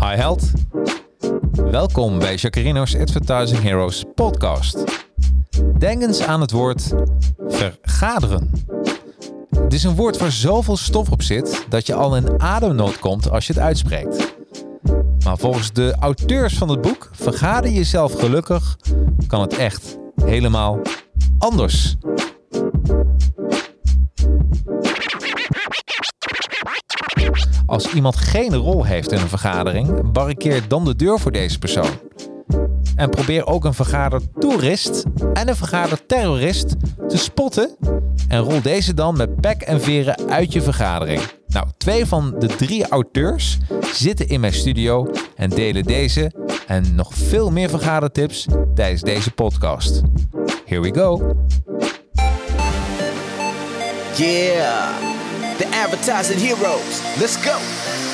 Hi held. Welkom bij Jacarino's Advertising Heroes podcast. Denk eens aan het woord vergaderen. Het is een woord waar zoveel stof op zit dat je al in ademnood komt als je het uitspreekt. Maar volgens de auteurs van het boek Vergader jezelf gelukkig kan het echt helemaal anders. Als iemand geen rol heeft in een vergadering, barrikeer dan de deur voor deze persoon. En probeer ook een vergadertoerist en een vergaderterrorist te spotten en rol deze dan met pek en veren uit je vergadering. Nou, twee van de drie auteurs zitten in mijn studio en delen deze en nog veel meer vergadertips tijdens deze podcast. Here we go. Yeah, advertising heroes. Let's go.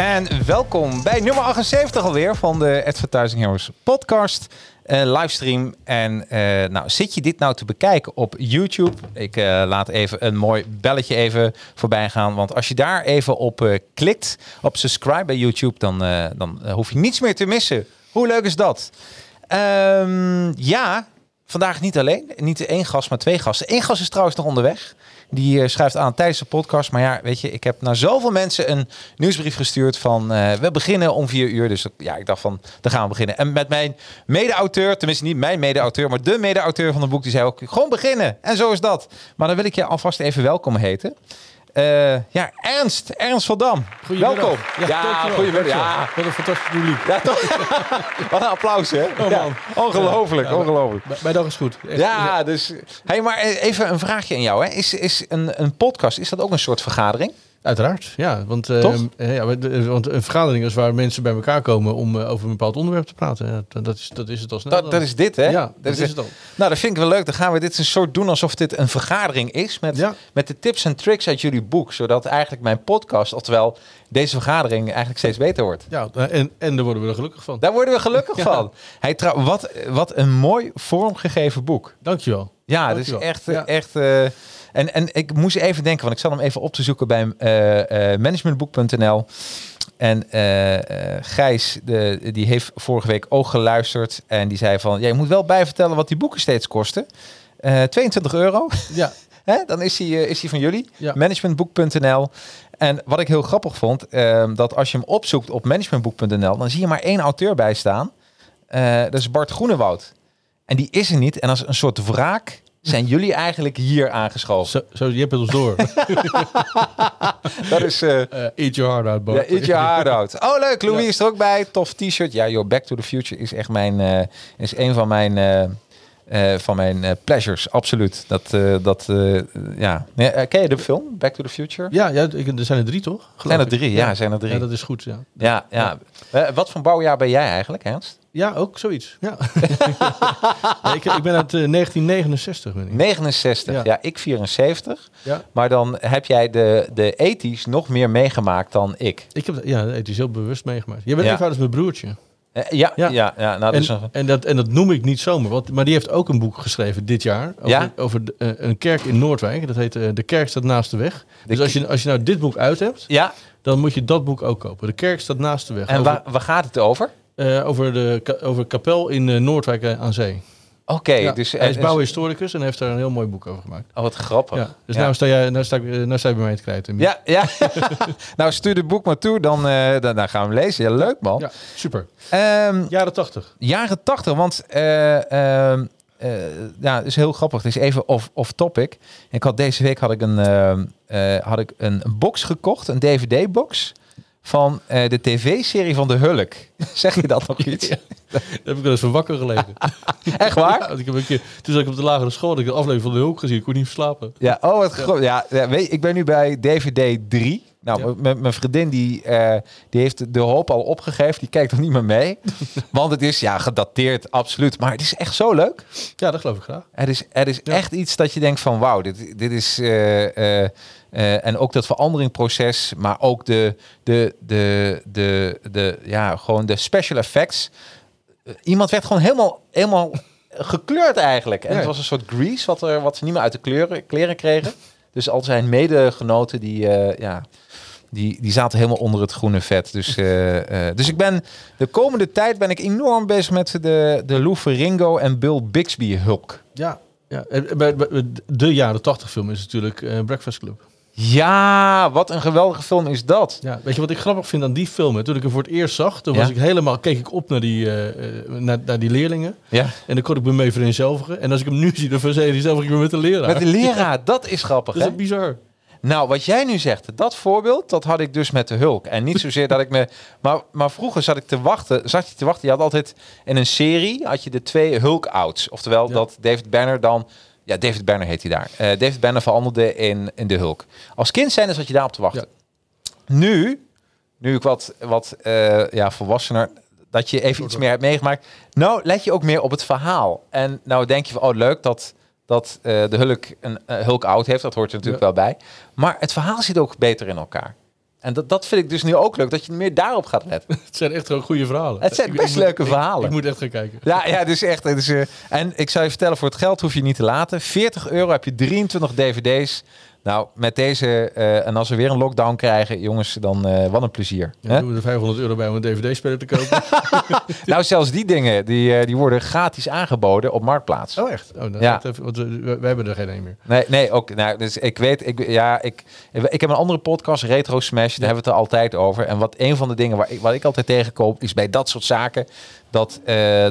En welkom bij nummer 78 alweer van de Advertising Heroes podcast, eh, livestream. En eh, nou, zit je dit nou te bekijken op YouTube? Ik eh, laat even een mooi belletje even voorbij gaan. Want als je daar even op klikt, op subscribe bij YouTube, dan, dan hoef je niets meer te missen. Hoe leuk is dat? Ehm, ja, vandaag niet alleen. Niet één gast, maar twee gasten. Eén gast is trouwens nog onderweg. Die eh, schrijft aan tijdens de podcast. Maar ja, weet je, ik heb naar zoveel mensen een nieuwsbrief gestuurd van... eh, we beginnen om vier uur. Dus ja, ik dacht van, dan gaan we beginnen. En met mijn mede-auteur, tenminste niet mijn mede-auteur... maar de mede-auteur van het boek, die zei ook... gewoon beginnen. En zo is dat. Maar dan wil ik je alvast even welkom heten. Eh, ja, Ernst. Ernst van Dam. Welkom. Ja, dankjewel. goedemiddag. Ja, Wat een fantastisch publiek. ja, toch? Wat een applaus, hè? Oh, Ja, ongelooflijk, Ja, ongelooflijk. Bij, bij dag is goed. Echt. Ja, dus. Hey, maar even een vraagje aan jou. Hè. Is, is een, een podcast, is dat ook een soort vergadering? Uiteraard, ja. Want, eh, eh, ja, want, eh, want een vergadering is waar mensen bij elkaar komen om over een bepaald onderwerp te praten. Ja, dat- is, dat is het al snel. Dat, is dit, hè? Ja, dat is het al. Nou, dat vind ik wel leuk. Dan gaan we dit een soort doen alsof dit een vergadering is. Met, Ja. met de tips en tricks uit jullie boek. Zodat eigenlijk mijn podcast, oftewel deze vergadering, eigenlijk steeds beter wordt. Ja, en, en daar worden we er gelukkig van. Daar worden we gelukkig Ja. van. Trouw, wat, wat een mooi vormgegeven boek. Dankjewel. Ja, dus Dankjewel. echt, Ja. echt. eh, en, en ik moest even denken, want ik zat hem even op te zoeken bij eh, eh, managementboek.nl. En eh, Gijs, de, die heeft vorige week ook geluisterd. En die zei van, ja, je moet wel bijvertellen wat die boeken steeds kosten. Eh 22 euro. Ja, Hè? Dan is hij is hij van jullie. Ja. Managementboek.nl. En wat ik heel grappig vond, ehm, dat als je hem opzoekt op managementboek.nl, dan zie je maar één auteur bij staan. Dat is Bart Groenewoud. En die is er niet. En als een soort wraak zijn jullie eigenlijk hier aangeschoven. zo, zo, je hebt het ons door. Dat is... eh Eh, eat your heart out, Bart. ja, eat your heart out. Oh, leuk. Louis Ja. is er ook bij. Tof t-shirt. Ja, joh, Back to the Future is echt mijn... eh, is een van mijn... van mijn pleasures, absoluut. Dat, dat ja. Ken je de film Back to the Future? Ja, ja ik- er zijn er drie, toch? Geloof Zijn er drie? Ja, zijn er drie. Ja, dat is goed, ja. Ja, ja. Wat voor bouwjaar ben jij eigenlijk, Ernst? Ja, ook zoiets. Ja. Nee, ik, ik ben uit eh, 1969. Ben ik. 69. Ja, Ja. ik 74. Ja. Maar dan heb jij de, de ethisch nog meer meegemaakt dan ik. Ik heb ja, het is heel bewust meegemaakt. Je bent Ja. even oud als mijn broertje. Eh, ja, ja, Ja. ja, nou, En, dus een, en, dat, en dat noem ik niet zomaar. Want, maar die heeft ook een boek geschreven dit jaar. Over, Ja? over de- eh, een kerk in Noordwijk. Dat heet eh, De Kerk staat naast de weg. De dus als je, als je nou dit boek uit hebt, ja, dan moet je dat boek ook kopen. De Kerk staat naast de weg. en over, waar, waar gaat het over? Eh, over de over kapel in eh, Noordwijk eh, aan zee. Oké, Ja, dus hij is en- bouwhistoricus en heeft daar een heel mooi boek over gemaakt. Oh, wat grappig. Ja, dus Ja. Nou, sta jij, nou, sta ik, nou sta je bij mij te krijten. Ja, ja. nou, stuur het boek maar toe, dan, eh, dan, dan gaan we hem lezen. Ja, leuk man. Ja, super. Ehm, Jaren tachtig. jaren tachtig, want eh, ja, het is heel grappig. Het is even off, off topic. Ik had deze week had ik een, ehm, eh, had ik een, een box gekocht, een DVD-box van eh, de tv-serie van de Hulk. zeg je dat nog iets? Ja. Daar heb ik wel eens van wakker gelegen. Echt waar? Ja, ik heb een keer, toen zat ik op de lagere school, ik de aflevering van de Hulk gezien. Ik kon niet verslapen. Ja, oh wat groot. Ja, ja, weet, ik ben nu bij DVD 3. Nou, mijn vriendin die, eh, die heeft de hoop al opgegeven. Die kijkt nog niet meer mee. Want het is ja gedateerd, absoluut. Maar het is echt zo leuk. Ja, dat geloof ik graag. Het is, het is echt iets dat je denkt van wauw, dit, dit is... eh, eh, en ook dat veranderingproces, maar ook de, de, de, de, de, ja, gewoon de special effects. Eh, Iemand werd gewoon helemaal, helemaal gekleurd eigenlijk. En Ja. het was een soort grease wat, er, wat ze niet meer uit de kleuren, kleren kregen. Dus al zijn medegenoten die, eh, ja, die, die zaten helemaal onder het groene vet. Dus, dus ik ben de komende tijd ben ik enorm bezig met de, de Lou Ferrigno en Bill Bixby Hulk. Ja. ja. De jaren tachtig film is natuurlijk Breakfast Club. Ja, wat een geweldige film is dat. Ja, weet je wat ik grappig vind aan die film? Toen ik hem voor het eerst zag, toen Ja? was ik helemaal, keek ik op naar die, eh, eh, naar, naar die leerlingen. Ja. En dan kon ik me mee vereenzelvigen. En als ik hem nu zie, dan vereenzelvig ik me met de leraar. Met de leraar, dat is grappig. Dat is Hè? bizar. Nou, wat jij nu zegt, dat voorbeeld, dat had ik dus met de Hulk. En niet zozeer dat ik me... Maar, maar vroeger zat ik te wachten, zat je te wachten. Je had altijd in een serie, had je de twee Hulk-outs. Oftewel Ja. dat David Banner dan... Ja, David Banner heet hij daar. Eh, David Banner veranderde in, in de Hulk. Als kind zijn, zat je daarop te wachten. Nu, nu ik wat, wat eh, ja, volwassener, dat je even iets meer hebt meegemaakt. Nou, let je ook meer op het verhaal. En nou denk je van, oh leuk dat, dat eh, de Hulk een Hulk oud heeft. Dat hoort er natuurlijk wel bij. Maar het verhaal zit ook beter in elkaar. En dat, dat vind ik dus nu ook leuk, dat je meer daarop gaat letten. Het zijn echt gewoon goede verhalen. Het zijn best ik leuke verhalen. Ik, moet echt gaan kijken. Ja, ja, dus echt. Eh, en ik zou je vertellen, voor het geld hoef je niet te laten. 40 euro heb je 23 dvd's. Nou, met deze, eh, en als we weer een lockdown krijgen, jongens, dan eh, wat een plezier. Ja, hè? doen we er 500 euro bij om een dvd-speler te kopen. Nou, zelfs die dingen, die, eh, die worden gratis aangeboden op Marktplaats. oh, echt? Oh, dan Ja. Even, want we, we- hebben er geen een meer. Nee, nee, ook. Nou, dus ik weet, ik, ja, ik, ik heb een andere podcast, Retro Smash, daar hebben we het er altijd over. En wat een van de dingen waar ik, wat ik altijd tegenkom, is bij dat soort zaken dat,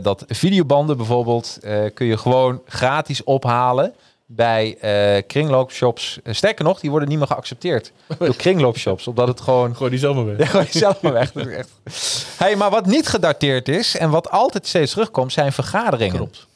dat videobanden bijvoorbeeld kun je gewoon gratis ophalen bij eh kringloopshops. Eh, sterker nog, die worden niet meer geaccepteerd door kringloopshops, omdat het gewoon Gooi die weg. ja, gooi zelf maar weg. Dat is echt... Hey, maar wat niet gedateerd is en wat altijd steeds terugkomt, zijn vergaderingen. Klopt.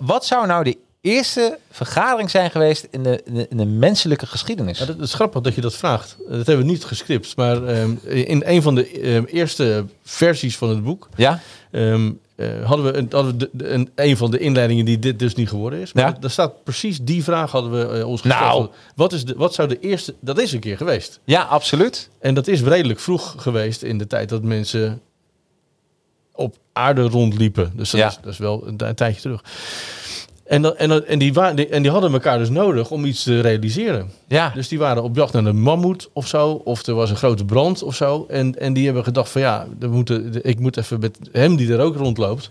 Wat zou nou de eerste vergadering zijn geweest in de, in de, in de menselijke geschiedenis? Ja, dat is grappig dat je dat vraagt. Eh, Dat hebben we niet gescript. Maar ehm, in een van de ehm, eerste versies van het boek... Ja? ehm, eh, hadden we, een, hadden we de, de- een, een van de inleidingen die dit dus niet geworden is. Maar Ja. daar staat precies die vraag hadden we eh, ons gesteld. Nou. Wat, is de, wat zou de eerste... Dat is een keer geweest. Ja, absoluut. En dat is redelijk vroeg geweest in de tijd dat mensen op aarde rondliepen. Dus dat, Ja. is, dat is wel een, een tijdje terug. En, en, en, die wa- die, en die hadden elkaar dus nodig om iets te realiseren. Ja, Dus die waren op jacht naar een mammoet of zo. Of er was een grote brand of zo. En, en die hebben gedacht van ja, we moeten, ik moet even met hem die er ook rondloopt,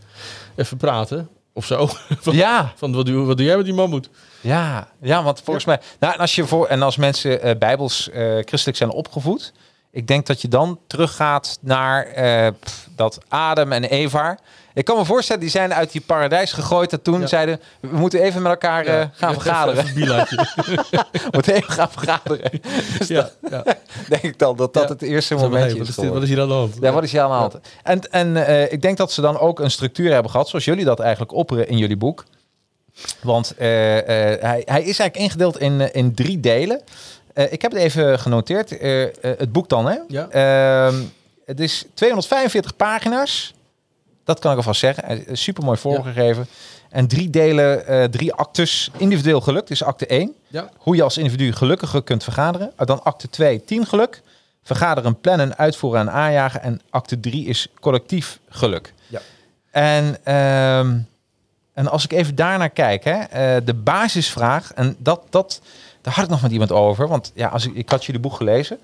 even praten. Of zo. van, ja, van wat, doe, wat doe jij met die mammoet? ja, ja, want volgens mij... Nou, en als, je voor, en als mensen eh, bijbels eh, christelijk zijn opgevoed... Ik denk dat je dan teruggaat naar eh, pff, dat Adam en Eva... Ik kan me voorstellen, die zijn uit die paradijs gegooid... en toen Ja. zeiden, we moeten even met elkaar eh, gaan vergaderen. We moeten even gaan vergaderen. Dus ja, ja. denk ik dan dat dat het eerste momentje hey, wat, is is dit, wat is hier aan de hand? Ja, wat is hier aan de hand? En, en eh, ik denk dat ze dan ook een structuur hebben gehad, zoals jullie dat eigenlijk opperen in jullie boek. Want hij, hij is eigenlijk ingedeeld in, in drie delen. Eh, ik heb het even genoteerd. Eh, eh, het boek dan, hè? Ja. Ehm, het is 245 pagina's. Dat kan ik alvast zeggen. Super mooi voorgegeven. En drie delen, drie actes individueel geluk. Dus acte 1. Ja. Hoe je als individu gelukkiger kunt vergaderen. Dan acte 2, team geluk. Vergaderen, plannen, uitvoeren en aanjagen. En acte 3 is collectief geluk. Ja. En, ehm, en als ik even daarnaar kijk, hè, de basisvraag, en dat, dat, daar had ik nog met iemand over. Want ja, als ik, ik had jullie boek gelezen.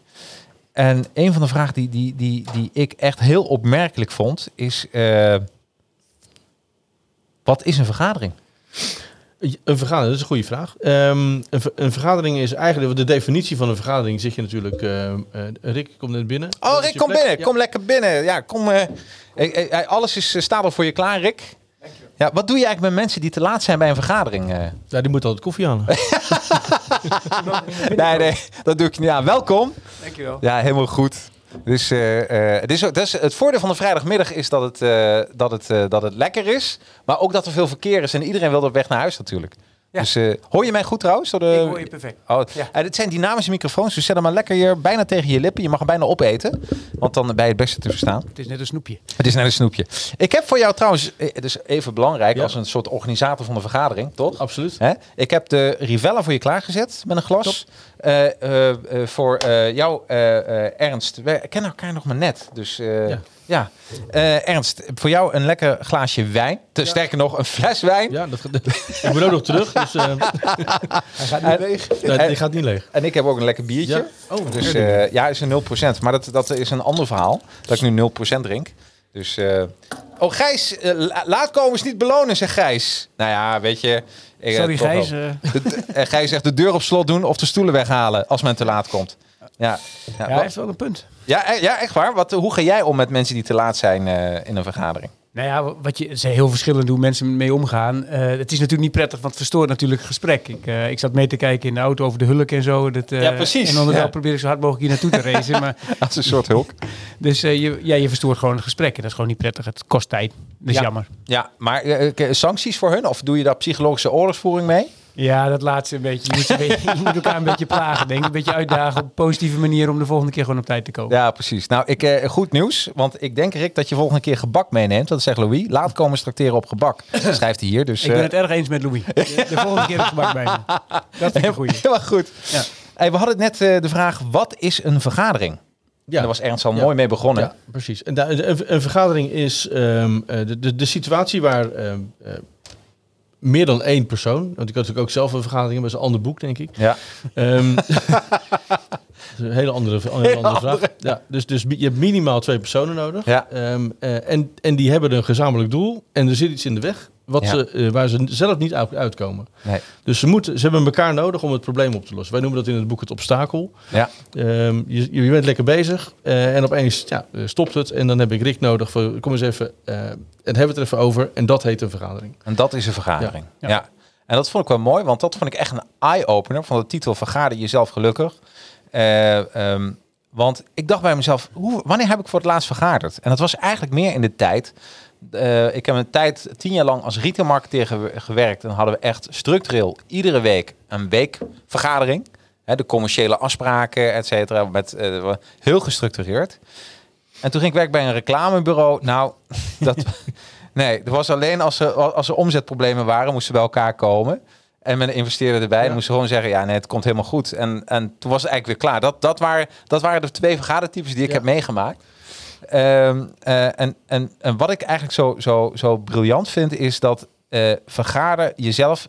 En een van de vragen die, die, die, die ik echt heel opmerkelijk vond, is: eh, wat is een vergadering? Een vergadering, dat is een goede vraag. Ehm, een, een vergadering is eigenlijk, de definitie van een vergadering zit je natuurlijk, eh, eh, Rick komt net binnen. Oh, Rick, kom plek. binnen. Ja. Kom lekker binnen. Ja, kom. alles is, staat al voor je klaar, Rick. Ja, wat doe je eigenlijk met mensen die te laat zijn bij een vergadering? eh? Ja, die moet altijd koffie halen. nee, nee, dat doe ik niet aan. Welkom. Dankjewel. Ja, helemaal goed. Dus, eh, eh, het, is, is, het voordeel van de vrijdagmiddag is dat het, eh, dat, het, eh, dat het lekker is. Maar ook dat er veel verkeer is en iedereen wil op weg naar huis natuurlijk. Ja. Dus eh, hoor je mij goed trouwens? Door de... Ik hoor je perfect. Oh, Ja. en het zijn dynamische microfoons, dus zet hem maar lekker hier bijna tegen je lippen. Je mag hem bijna opeten, want dan ben je het beste te verstaan. Het is net een snoepje. Het is net een snoepje. Ik heb voor jou trouwens, eh, het is even belangrijk Ja. als een soort organisator van de vergadering, toch? Absoluut. Hè? Ik heb de Rivella voor je klaargezet met een glas. Eh, eh, eh, voor eh, jou, eh, eh, Ernst. We kennen elkaar nog maar net. Dus eh, ja. Ja. Eh, Ernst, voor jou een lekker glaasje wijn. Te, Sterker nog, een fles wijn. Ja, dat, ik ben ook nog terug, dus eh, Hij gaat niet leeg. nee, die gaat niet leeg. En ik heb ook een lekker biertje. Ja. Oh, Dus eh, ja, is een 0%. Maar dat, dat is een ander verhaal. Dat ik nu 0% drink. Dus. eh, oh, Gijs, eh, la- laatkomers niet belonen, zegt Gijs. Nou ja, weet je. ik, eh, Sorry Gijs. eh, De, de- eh, Gijs zegt de deur op slot doen of de stoelen weghalen als men te laat komt. Ja, ja, ja, wat- hij heeft wel een punt. ja, eh, ja echt waar. Wat, hoe ga jij om met mensen die te laat zijn eh, in een vergadering? Nou ja, wat je, zijn heel verschillend hoe mensen mee omgaan. Eh, het is natuurlijk niet prettig, want het verstoort natuurlijk het gesprek. Ik, eh, ik zat mee te kijken in de auto over de hulk en zo. Dat, eh, Ja, precies. En onderwel Ja. probeer ik zo hard mogelijk hier naartoe te racen. maar, Als een soort hulk. dus je, ja, je verstoort gewoon het gesprek. En dat is gewoon niet prettig. Het kost tijd. Dat is Ja. jammer. Ja, maar sancties voor hun? Of doe je daar psychologische oorlogsvoering mee? Ja, dat laatste een beetje. Je moet, een beetje- je moet elkaar een beetje plagen, denk ik. Een beetje uitdagen op een positieve manier om de volgende keer gewoon op tijd te komen. Ja, precies. Nou, ik, eh, goed nieuws. Want ik denk, Rick, dat je volgende keer gebak meeneemt. Dat zegt Louis. Laat komen tracteren op gebak. Schrijft hij hier. Dus, Ik ben eh, het erg eens met Louis. De, de volgende keer gebak bij me. Dat ik een goeie. Helemaal goed. Ja. Hey, we hadden net eh, de vraag, wat is een vergadering? Ja. Daar was Ernst al Ja. mooi mee begonnen. Ja, precies. En een, vergadering is ehm, eh, de, de, de situatie waar ehm, eh, meer dan één persoon, want ik had natuurlijk ook zelf een vergadering, is een ander boek, denk ik. Ja. Ehm, een hele andere, hele andere vraag. Ja, dus, dus je hebt minimaal twee personen nodig. Ja. Ehm, eh, en, en die hebben een gezamenlijk doel en er zit iets in de weg wat Ja. ze, eh, waar ze zelf niet uit- uitkomen. Nee. Dus ze, moeten, ze hebben elkaar nodig om het probleem op te lossen. Wij noemen dat in het boek het obstakel. Ja. Ehm, je, je bent lekker bezig eh, en opeens ja, eh, stopt het. En dan heb ik Rick nodig voor, kom eens even, en hebben we het er even over. En dat heet een vergadering. En dat is een vergadering. Ja. Ja. En dat vond ik wel mooi, want dat vond ik echt een eye-opener van de titel Vergader jezelf gelukkig. Eh, ehm, want ik dacht bij mezelf, hoe, wanneer heb ik voor het laatst vergaderd? En dat was eigenlijk meer in de tijd. Eh, ik heb een tijd, tien jaar lang als retailmarketeer gew- gewerkt. En hadden we echt structureel iedere week een weekvergadering. Hè, de commerciële afspraken, et cetera. Met, eh, heel gestructureerd. En toen ging ik werken bij een reclamebureau. Nou, dat, nee, er was alleen als er, als er omzetproblemen waren, moesten we bij elkaar komen. En men investeerde erbij. Ja. Dan moesten gewoon zeggen, ja, nee, het komt helemaal goed. En, en toen was het eigenlijk weer klaar. Dat, dat, waren, dat waren de twee vergadertypes die ik Ja. heb meegemaakt. Ehm, eh, en, en, en wat ik eigenlijk zo, zo, zo briljant vind, is dat eh vergaderen jezelf...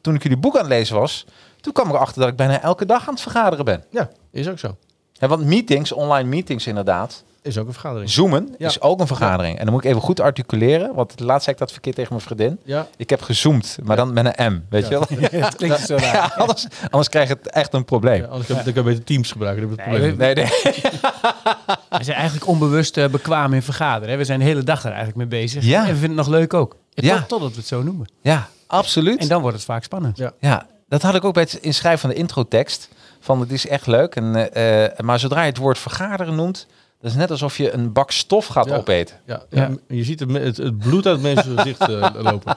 Toen ik jullie boek aan het lezen was, toen kwam ik erachter dat ik bijna elke dag aan het vergaderen ben. Ja, is ook zo. Want meetings, online meetings inderdaad, Is ook een vergadering. Zoomen Ja. is ook een vergadering. En dan moet ik even goed articuleren. Want laatst zei ik dat verkeerd tegen mijn vriendin. Ja, Ik heb gezoomd, maar dan met een M. Weet Ja. je wel? Het klinkt zo raar. Ja, anders, anders krijg je het echt een probleem. ja, anders kan, dan kan je beter Teams gebruiken. Dat Nee, probleem. Nee, nee. We zijn eigenlijk onbewust eh, bekwaam in vergaderen. Hè. We zijn de hele dag er eigenlijk mee bezig. Ja. En we vinden het nog leuk ook. Ja. Tot, totdat we het zo noemen. Ja, absoluut. En dan wordt het vaak spannend. Ja. Ja, dat had ik ook bij het inschrijven van de introtekst. Van het is echt leuk. En, eh, eh, maar zodra je het woord vergaderen noemt, dat is net alsof je een bak stof gaat Ja. opeten. Ja, ja. Je ziet het, het, het bloed uit mensen gezicht eh, lopen.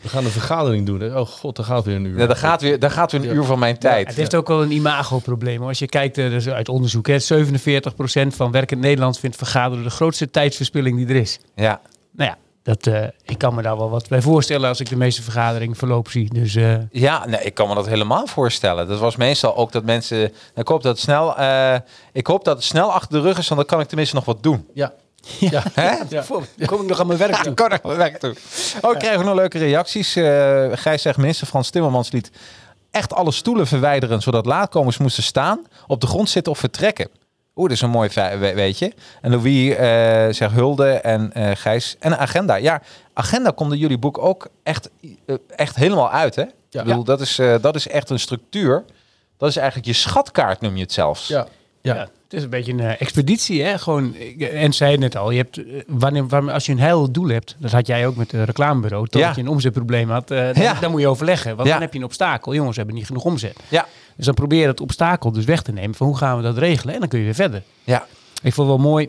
We gaan een vergadering doen. Hè. Oh god, daar gaat weer een uur. Ja, daar, gaat weer, daar gaat weer een Ja. uur van mijn tijd. Het heeft ook wel een imagoprobleem. hoor. Als je kijkt eh, dus uit onderzoek, hè, 47% van werkend Nederland vindt vergaderen de grootste tijdsverspilling die er is. Ja. Nou ja, dat, eh, ik kan me daar wel wat bij voorstellen als ik de meeste vergaderingen verloop zie. Dus eh, Ja, nee, ik kan me dat helemaal voorstellen. Dat was meestal ook dat mensen. Ik hoop dat het snel. eh, ik hoop dat het snel achter de rug is, want dan kan ik tenminste nog wat doen. Ja. Ja. Hè? Ja. kom ik nog aan mijn werk Ja, toe. kan er wel weg toe. Oh, ik krijg nog leuke reacties. Eh Gijs zegt, minister Frans Timmermans liet echt alle stoelen verwijderen, zodat laatkomers moesten staan, op de grond zitten of vertrekken. Oeh, dat is een mooi weet En Louis eh, zegt hulde en eh, Gijs. En agenda. Ja, agenda komt in jullie boek ook echt, eh, echt helemaal uit, hè? Ja. Ik bedoel, dat, is, eh, dat is echt een structuur. Dat is eigenlijk je schatkaart, noem je het zelfs. Ja. Ja. Ja. het is een beetje een expeditie, hè? Gewoon, en zei het net al, je hebt, wanneer, wanneer, als je een heel doel hebt, dat had jij ook met het reclamebureau, totdat Ja. je een omzetprobleem had, eh, dan, Ja. dan moet je overleggen. Want Ja. dan heb je een obstakel. Jongens, we hebben niet genoeg omzet. Ja. Dus dan probeer je het obstakel dus weg te nemen van hoe gaan we dat regelen en dan kun je weer verder. Ja. Ik vond wel mooi,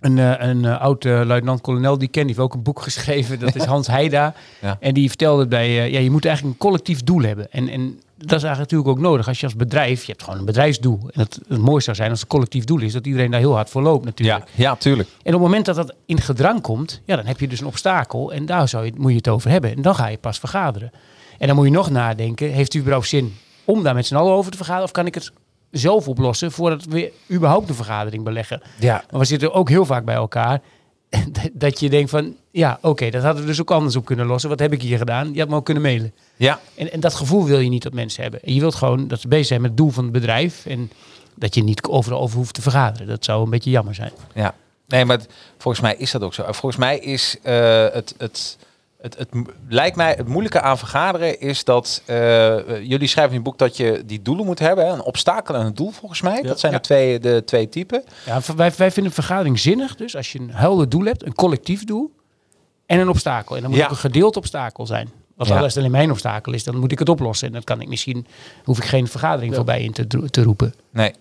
een, eh, een eh, oud eh, luitenant-kolonel die ik ken, die heeft ook een boek geschreven, dat is Hans Heida. Ja. En die vertelde bij, eh, ja, je moet eigenlijk een collectief doel hebben. En, en dat is eigenlijk natuurlijk ook nodig. Als je als bedrijf, je hebt gewoon een bedrijfsdoel. En het, het mooiste zou zijn als het een collectief doel is, dat iedereen daar heel hard voor loopt natuurlijk. Ja, ja, tuurlijk. En op het moment dat dat in gedrang komt, ja, dan heb je dus een obstakel. En daar zou je, moet je het over hebben. En dan ga je pas vergaderen. En dan moet je nog nadenken, heeft het überhaupt zin om daar met z'n allen over te vergaderen? Of kan ik het zelf oplossen voordat we überhaupt een vergadering beleggen? Ja. Maar we zitten ook heel vaak bij elkaar. Dat je denkt van, ja, oké, dat hadden we dus ook anders op kunnen lossen. Wat heb ik hier gedaan? Je had me ook kunnen mailen. Ja. En, en dat gevoel wil je niet dat mensen hebben. En je wilt gewoon dat ze bezig zijn met het doel van het bedrijf. En dat je niet overal over hoeft te vergaderen. Dat zou een beetje jammer zijn. Ja, nee, maar het- volgens mij is dat ook zo. Volgens mij is eh, het, het, het, het, lijkt mij het moeilijke aan vergaderen is dat eh, eh, jullie schrijven in je boek dat je die doelen moet hebben, hè? een obstakel en een doel volgens mij. Dat zijn Ja. de, twee, de twee typen. Ja, wij, wij vinden vergadering zinnig. Dus als je een helder doel hebt, een collectief doel en een obstakel. En dan moet Ja. ook een gedeeld obstakel zijn. Want Ja. als het alleen mijn obstakel is, dan moet ik het oplossen. En dan kan ik misschien, hoef ik geen vergadering Ja. voorbij in te, te roepen. Nee,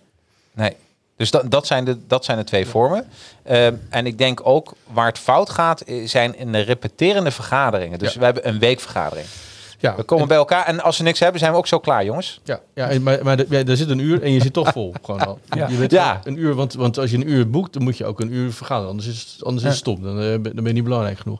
nee. Dus dat, dat, zijn de, dat zijn de twee vormen. Ehm, en ik denk ook waar het fout gaat, eh, zijn in de repeterende vergaderingen. Dus Ja. we hebben een weekvergadering. Ja, We komen bij elkaar en als we niks hebben, zijn we ook zo klaar, jongens. Ja, ja en- maar, maar ja, er zit een uur en je zit toch vol. Gewoon al. Ja. Je Ja. een uur, want, want als je een uur boekt, dan moet je ook een uur vergaderen. Anders is het, anders is het stop. Dan, eh, ben- dan ben je niet belangrijk genoeg.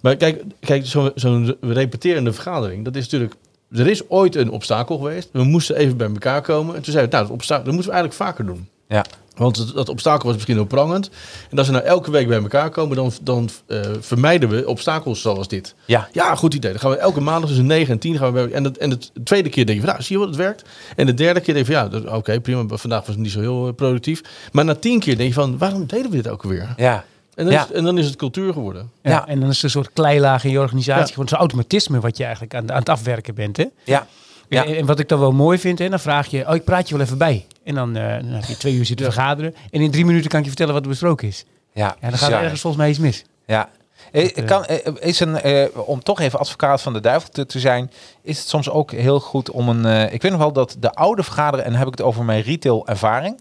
Maar kijk, kijk zo'n zo'n repeterende vergadering, dat is natuurlijk... Er is ooit een obstakel geweest. We moesten even bij elkaar komen. En toen zeiden we, nou, dat, obstakel, dat moeten we eigenlijk vaker doen. Ja. Want het- dat obstakel was misschien heel prangend. En als we nou elke week bij elkaar komen, dan, dan eh, vermijden we obstakels zoals dit. Ja. Ja, goed idee. Dan gaan we elke maandag tussen 9 en 10 gaan we bij En, dat, en het tweede keer denk je van, nou, zie je wat het werkt? En de derde keer denk je van, ja, oké, prima. Vandaag was het niet zo heel eh, productief. Maar na tien keer denk je van, waarom deden we dit ook weer? Ja. En dan, Ja. is, en dan is het cultuur geworden. Ja. Ja. En dan is er een soort kleilaag in je organisatie. Ja. Gewoon zo'n automatisme wat je eigenlijk aan, aan het afwerken bent. Hè? Ja. Ja. En, en wat ik dan wel mooi vind, hè, dan vraag je, oh, ik praat je wel even bij. En dan, eh, dan heb je twee uur zitten vergaderen. En in drie minuten kan ik je vertellen wat er besproken is. Ja, Ja, dan gaat er ergens volgens mij iets mis. Ja. Eh, eh, Kan, is een, om toch even advocaat van de duivel te, te zijn, is het soms ook heel goed om een. ik weet nog wel dat de oude vergaderen, en dan heb ik het over mijn retail ervaring,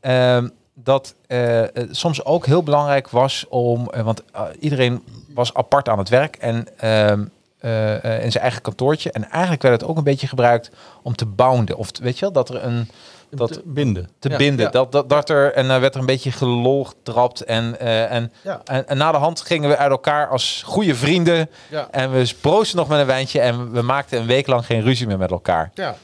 ehm, dat het soms ook heel belangrijk was om, want iedereen was apart aan het werk en ehm, eh, eh, in zijn eigen kantoortje. En eigenlijk werd het ook een beetje gebruikt om te bounden. Of weet je wel, dat er een Dat- te binden. te Ja, binden. ja. Dat, dat, dat er, en dan werd er een beetje gelol getrapt. En, eh, en, Ja. en, en na de hand gingen we uit elkaar als goede vrienden. Ja. En we proosten nog met een wijntje. En we maakten een week lang geen ruzie meer met elkaar. Ja.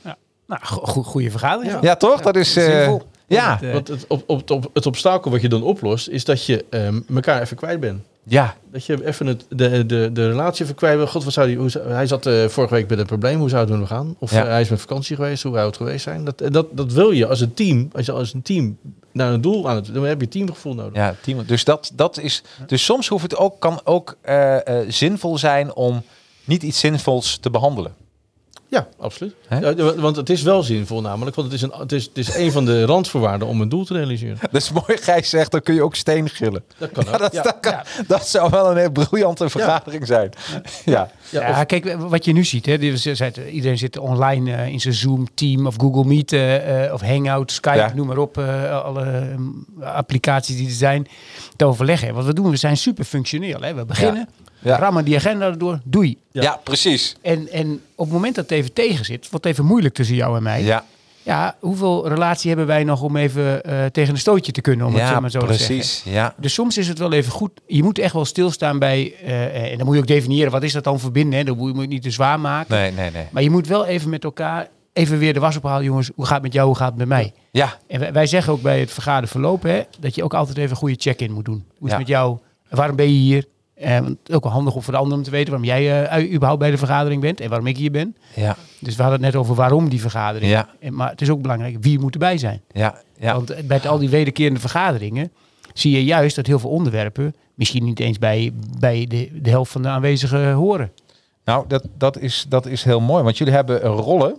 Nou, go- go- goede vergadering. Ja. Ja, toch? dat is... eh, Zinvol. ja, eh, Want het, op, op, op, het obstakel wat je dan oplost, is dat je ehm, elkaar even kwijt bent. Ja, Dat je even het, de, de, de relatie even kwijt bent. God, wat zou die, hoe hij zat eh, vorige week met een probleem. Hoe zou het nu gaan? Of Ja. eh, hij is met vakantie geweest. Hoe zou het geweest zijn? Dat, eh, dat, dat wil je als een team. Als je als een team naar een doel aan het... Dan heb je teamgevoel nodig. ja team. Dus dat, dat is... Dus soms hoeft het ook, kan ook eh, eh, zinvol zijn om niet iets zinvols te behandelen. Ja, absoluut. Ja, want het is wel zinvol namelijk. Want het is, een, het, is, het is een van de randvoorwaarden om een doel te realiseren. Dat is mooi, Gijs zegt, dan kun je ook steen gillen. Dat kan Ja, ook. dat, Ja. dat, kan- dat zou wel een heel briljante vergadering zijn. Ja. Ja, Ja, of- kijk, wat je nu ziet, hè, dit is- zei- iedereen zit online eh, in zijn Zoom-team of Google Meet eh, eh, of Hangout, Skype, Ja. noem maar op, eh, alle eh, applicaties die er zijn, te overleggen. Wat we doen, we zijn super functioneel. Hè. We beginnen, Ja. rammen die agenda erdoor, doei. Ja. precies. En, en op het moment dat het even tegen zit, wordt het even moeilijk tussen jou en mij. Ja, Ja, hoeveel relatie hebben wij nog om even eh, tegen een stootje te kunnen, om het zo maar zo te zeggen. precies. Ja. Dus soms is het wel even goed. Je moet echt wel stilstaan bij. eh, en dan moet je ook definiëren wat is dat dan verbinden. Hè? Dat moet je moet je niet te zwaar maken. Nee, nee, nee. Maar je moet wel even met elkaar. Even weer de was ophalen, jongens. Hoe gaat het met jou? Hoe gaat het met mij? Ja, En wij, zeggen ook bij het vergaderen verlopen. Hè, dat je ook altijd even een goede check-in moet doen. Hoe is Ja. het met jou? Waarom ben je hier? Eh, want ook wel handig om voor de anderen te weten waarom jij eh, überhaupt bij de vergadering bent en waarom ik hier ben. Ja, Dus we hadden het net over waarom die vergadering. Ja. En, maar het is ook belangrijk wie moet erbij zijn. ja, ja. Want eh, bij al die wederkerende vergaderingen zie je juist dat heel veel onderwerpen misschien niet eens bij, bij de, de helft van de aanwezigen horen. Nou, dat, dat, is, dat is heel mooi, want jullie hebben rollen.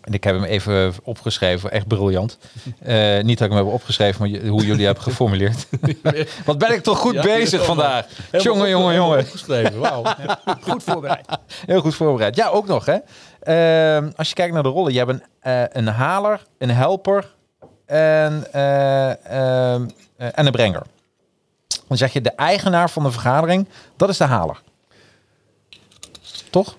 En ik heb hem even opgeschreven, echt briljant. Eh, niet dat ik hem heb opgeschreven, maar hoe jullie hebben geformuleerd. Wat ben ik toch goed Ja, bezig vandaag. Jongen, jongen, jongen. Opgeschreven, wauw. Goed voorbereid. Heel goed voorbereid. Ja, ook nog hè. Ehm, als je kijkt naar de rollen, je hebt een, eh, een haler, een helper en, eh, ehm, eh, en een brenger. Dan zeg je de eigenaar van de vergadering, dat is de haler. Toch?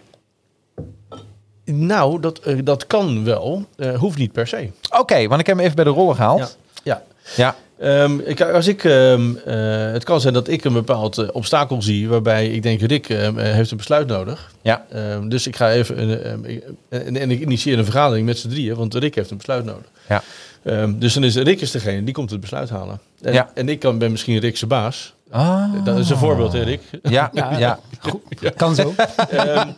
Nou, dat, eh, dat kan wel. Eh, hoeft niet per se. Oké, want ik heb hem even bij de rollen gehaald. Ja. Ja. Ehm, ik, als ik, ehm, eh, het kan zijn dat ik een bepaald obstakel zie waarbij ik denk, Rick ehm, eh, heeft een besluit nodig. Ja. Dus ik ga even, en ik initieer een vergadering met z'n drieën, want Rick heeft een besluit nodig. Ja. Ehm, dus dan is Rick is degene die komt het besluit halen. En, Ja. en ik kan, ben misschien Rick zijn baas. Ah. Dat is een voorbeeld, hè, Rick. Ja, ja. Ja. Kan zo. Ehm,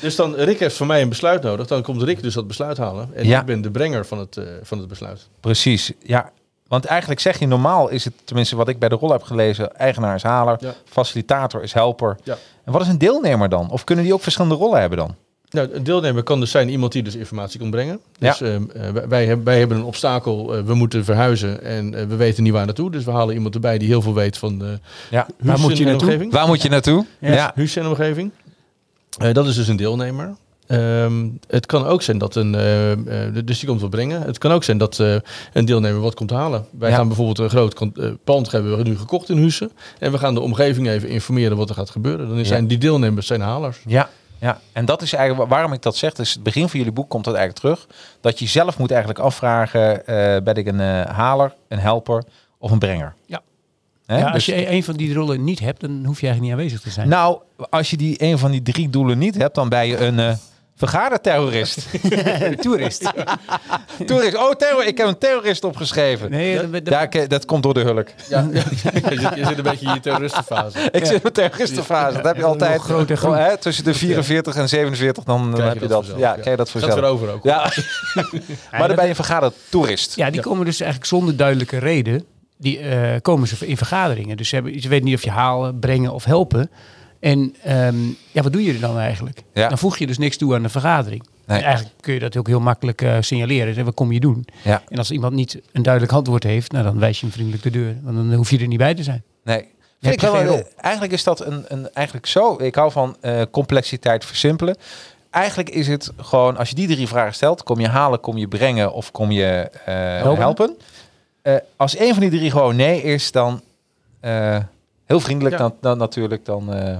dus dan, Rick heeft van mij een besluit nodig. Dan komt Rick dus dat besluit halen. En Ja. ik ben de brenger van het, eh, van het besluit. precies. Ja. Want eigenlijk zeg je normaal is het, tenminste wat ik bij de rol heb gelezen, eigenaar is haler, Ja. facilitator is helper. Ja. En wat is een deelnemer dan? Of kunnen die ook verschillende rollen hebben dan? Nou, een deelnemer kan dus zijn iemand die dus informatie kan brengen. Dus ehm, eh, wij- wij, hebben, wij hebben een obstakel, eh, we moeten verhuizen en eh, we weten niet waar naartoe. Dus we halen iemand erbij die heel veel weet van de Ja. Huus moet je en naartoe? omgeving. Waar moet je naartoe? Ja. Huus en omgeving. Eh, dat is dus een deelnemer. Ehm, het kan ook zijn dat een, eh, dus die komt wat brengen. Het kan ook zijn dat eh, een deelnemer wat komt halen. Wij Ja. gaan bijvoorbeeld een groot pand hebben we nu gekocht in Hussen. En we gaan de omgeving even informeren wat er gaat gebeuren. Dan zijn die deelnemers zijn halers. Ja, ja, en dat is eigenlijk waarom ik dat zeg. Dus het begin van jullie boek komt dat eigenlijk terug. Dat je zelf moet eigenlijk afvragen: eh, ben ik een eh, haler, een helper of een brenger? Ja. Hè? Ja, Dus- als je een van die rollen niet hebt, dan hoef je eigenlijk niet aanwezig te zijn. nou, als je die een van die drie doelen niet hebt, dan ben je een eh vergaderterrorist. toerist. Toerist. Oh, terror. Ik heb een terrorist opgeschreven. Nee, dat, dat- Ja, ik- dat komt door de hulk. Ja, je, zit, je zit een beetje in je terroristenfase. Ik zit in mijn terroristenfase. Dat heb je altijd. groot en. Oh, hè, tussen de 44 en 47, dan, dan heb je dat Ja, ja. krijg je dat Gaat vanzelf. weer over ook. Ja. maar dan ben je een vergadertoerist. ja, die komen dus eigenlijk zonder duidelijke reden. Die eh, komen ze in vergaderingen. Dus ze, hebben, ze weten niet of je halen, brengen of helpen. En ehm, ja, wat doe je er dan eigenlijk? Ja. Dan voeg je dus niks toe aan de vergadering. Nee. En eigenlijk kun je dat ook heel makkelijk eh, signaleren. Zeg, wat kom je doen? Ja. En als iemand niet een duidelijk antwoord heeft, nou, dan wijs je hem vriendelijk de deur. Want dan hoef je er niet bij te zijn. Nee. Vind ik wel, eigenlijk is dat een, een eigenlijk zo. Ik hou van eh, complexiteit versimpelen. Eigenlijk is het gewoon, als je die drie vragen stelt, kom je halen, kom je brengen of kom je eh, helpen. Helpen. Als een van die drie gewoon nee is, dan heel vriendelijk Ja. dan, dan natuurlijk. Dan, eh,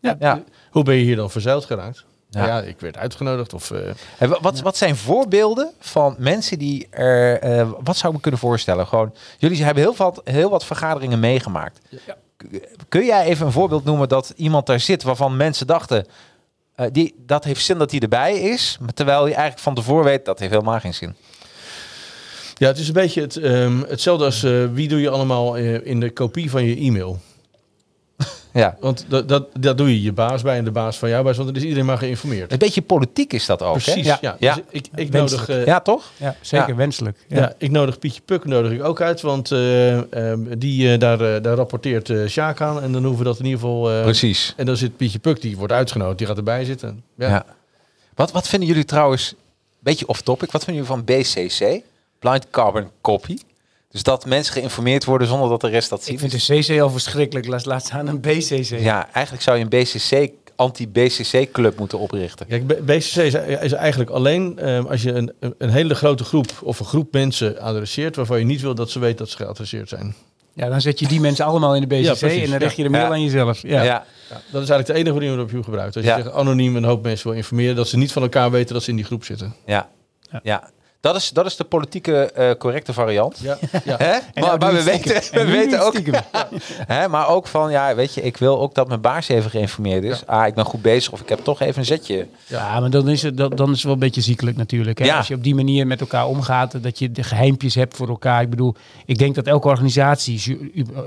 Ja. ja. Hoe ben je hier dan verzeild geraakt? Ja. Ja, ik werd uitgenodigd. Of, eh, wat, wat zijn voorbeelden van mensen die er... eh, wat zou ik me kunnen voorstellen? Gewoon, jullie hebben heel wat, heel wat vergaderingen meegemaakt. Ja. Kun jij even een voorbeeld noemen dat iemand daar zit waarvan mensen dachten... eh, die, dat heeft zin dat hij erbij is, maar terwijl je eigenlijk van tevoren weet dat heeft helemaal geen zin. ja, het is een beetje het, ehm, hetzelfde als eh, wie doe je allemaal eh, in de kopie van je e-mail. Ja. Want dat, dat, dat doe je je baas bij en de baas van jou bij, want dan is iedereen maar geïnformeerd. Een beetje politiek is dat ook, hè? Precies, Ja. ja. Ja. Dus ik, ik Wenselijk. nodig, eh, Ja, toch? Ja, zeker Ja. wenselijk. ja. Ja. ik nodig Pietje Puk nodig ik ook uit, want eh, ehm, die, eh, daar, daar rapporteert eh Sjaak aan en dan hoeven we dat in ieder geval... eh, Precies. En dan zit Pietje Puk, die wordt uitgenodigd, die gaat erbij zitten. Ja. Ja. Wat, wat vinden jullie trouwens, beetje off-topic, wat vinden jullie van BCC? Blind Carbon Copy. Dus dat mensen geïnformeerd worden zonder dat de rest dat Ik ziet. vind de CC al verschrikkelijk. Laat, laat staan een BCC. Ja, eigenlijk zou je een BCC, anti-BCC-club moeten oprichten. Kijk, BCC is, is eigenlijk alleen ehm, als je een, een hele grote groep of een groep mensen adresseert waarvan je niet wil dat ze weten dat ze geadresseerd zijn. Ja, dan zet je die mensen allemaal in de BCC Ja, en dan richt je de ja. mail aan jezelf. Ja. Ja. Ja, dat is eigenlijk de enige manier waarop je hem gebruikt. Als je zegt anoniem een hoop mensen wil informeren dat ze niet van elkaar weten dat ze in die groep zitten. Ja. Ja. Dat is, dat is de politieke eh, correcte variant. Ja, ja. Hè? Maar, nou maar we weten, we weten ook, hè, maar ook van, ja, weet je, ik wil ook dat mijn baas even geïnformeerd is. Ah, ik ben goed bezig of ik heb toch even een zetje. Ja, maar dan is, het, dan, dan is het wel een beetje ziekelijk natuurlijk. Hè? Als je op die manier met elkaar omgaat, dat je de geheimpjes hebt voor elkaar. Ik bedoel, ik denk dat elke organisatie,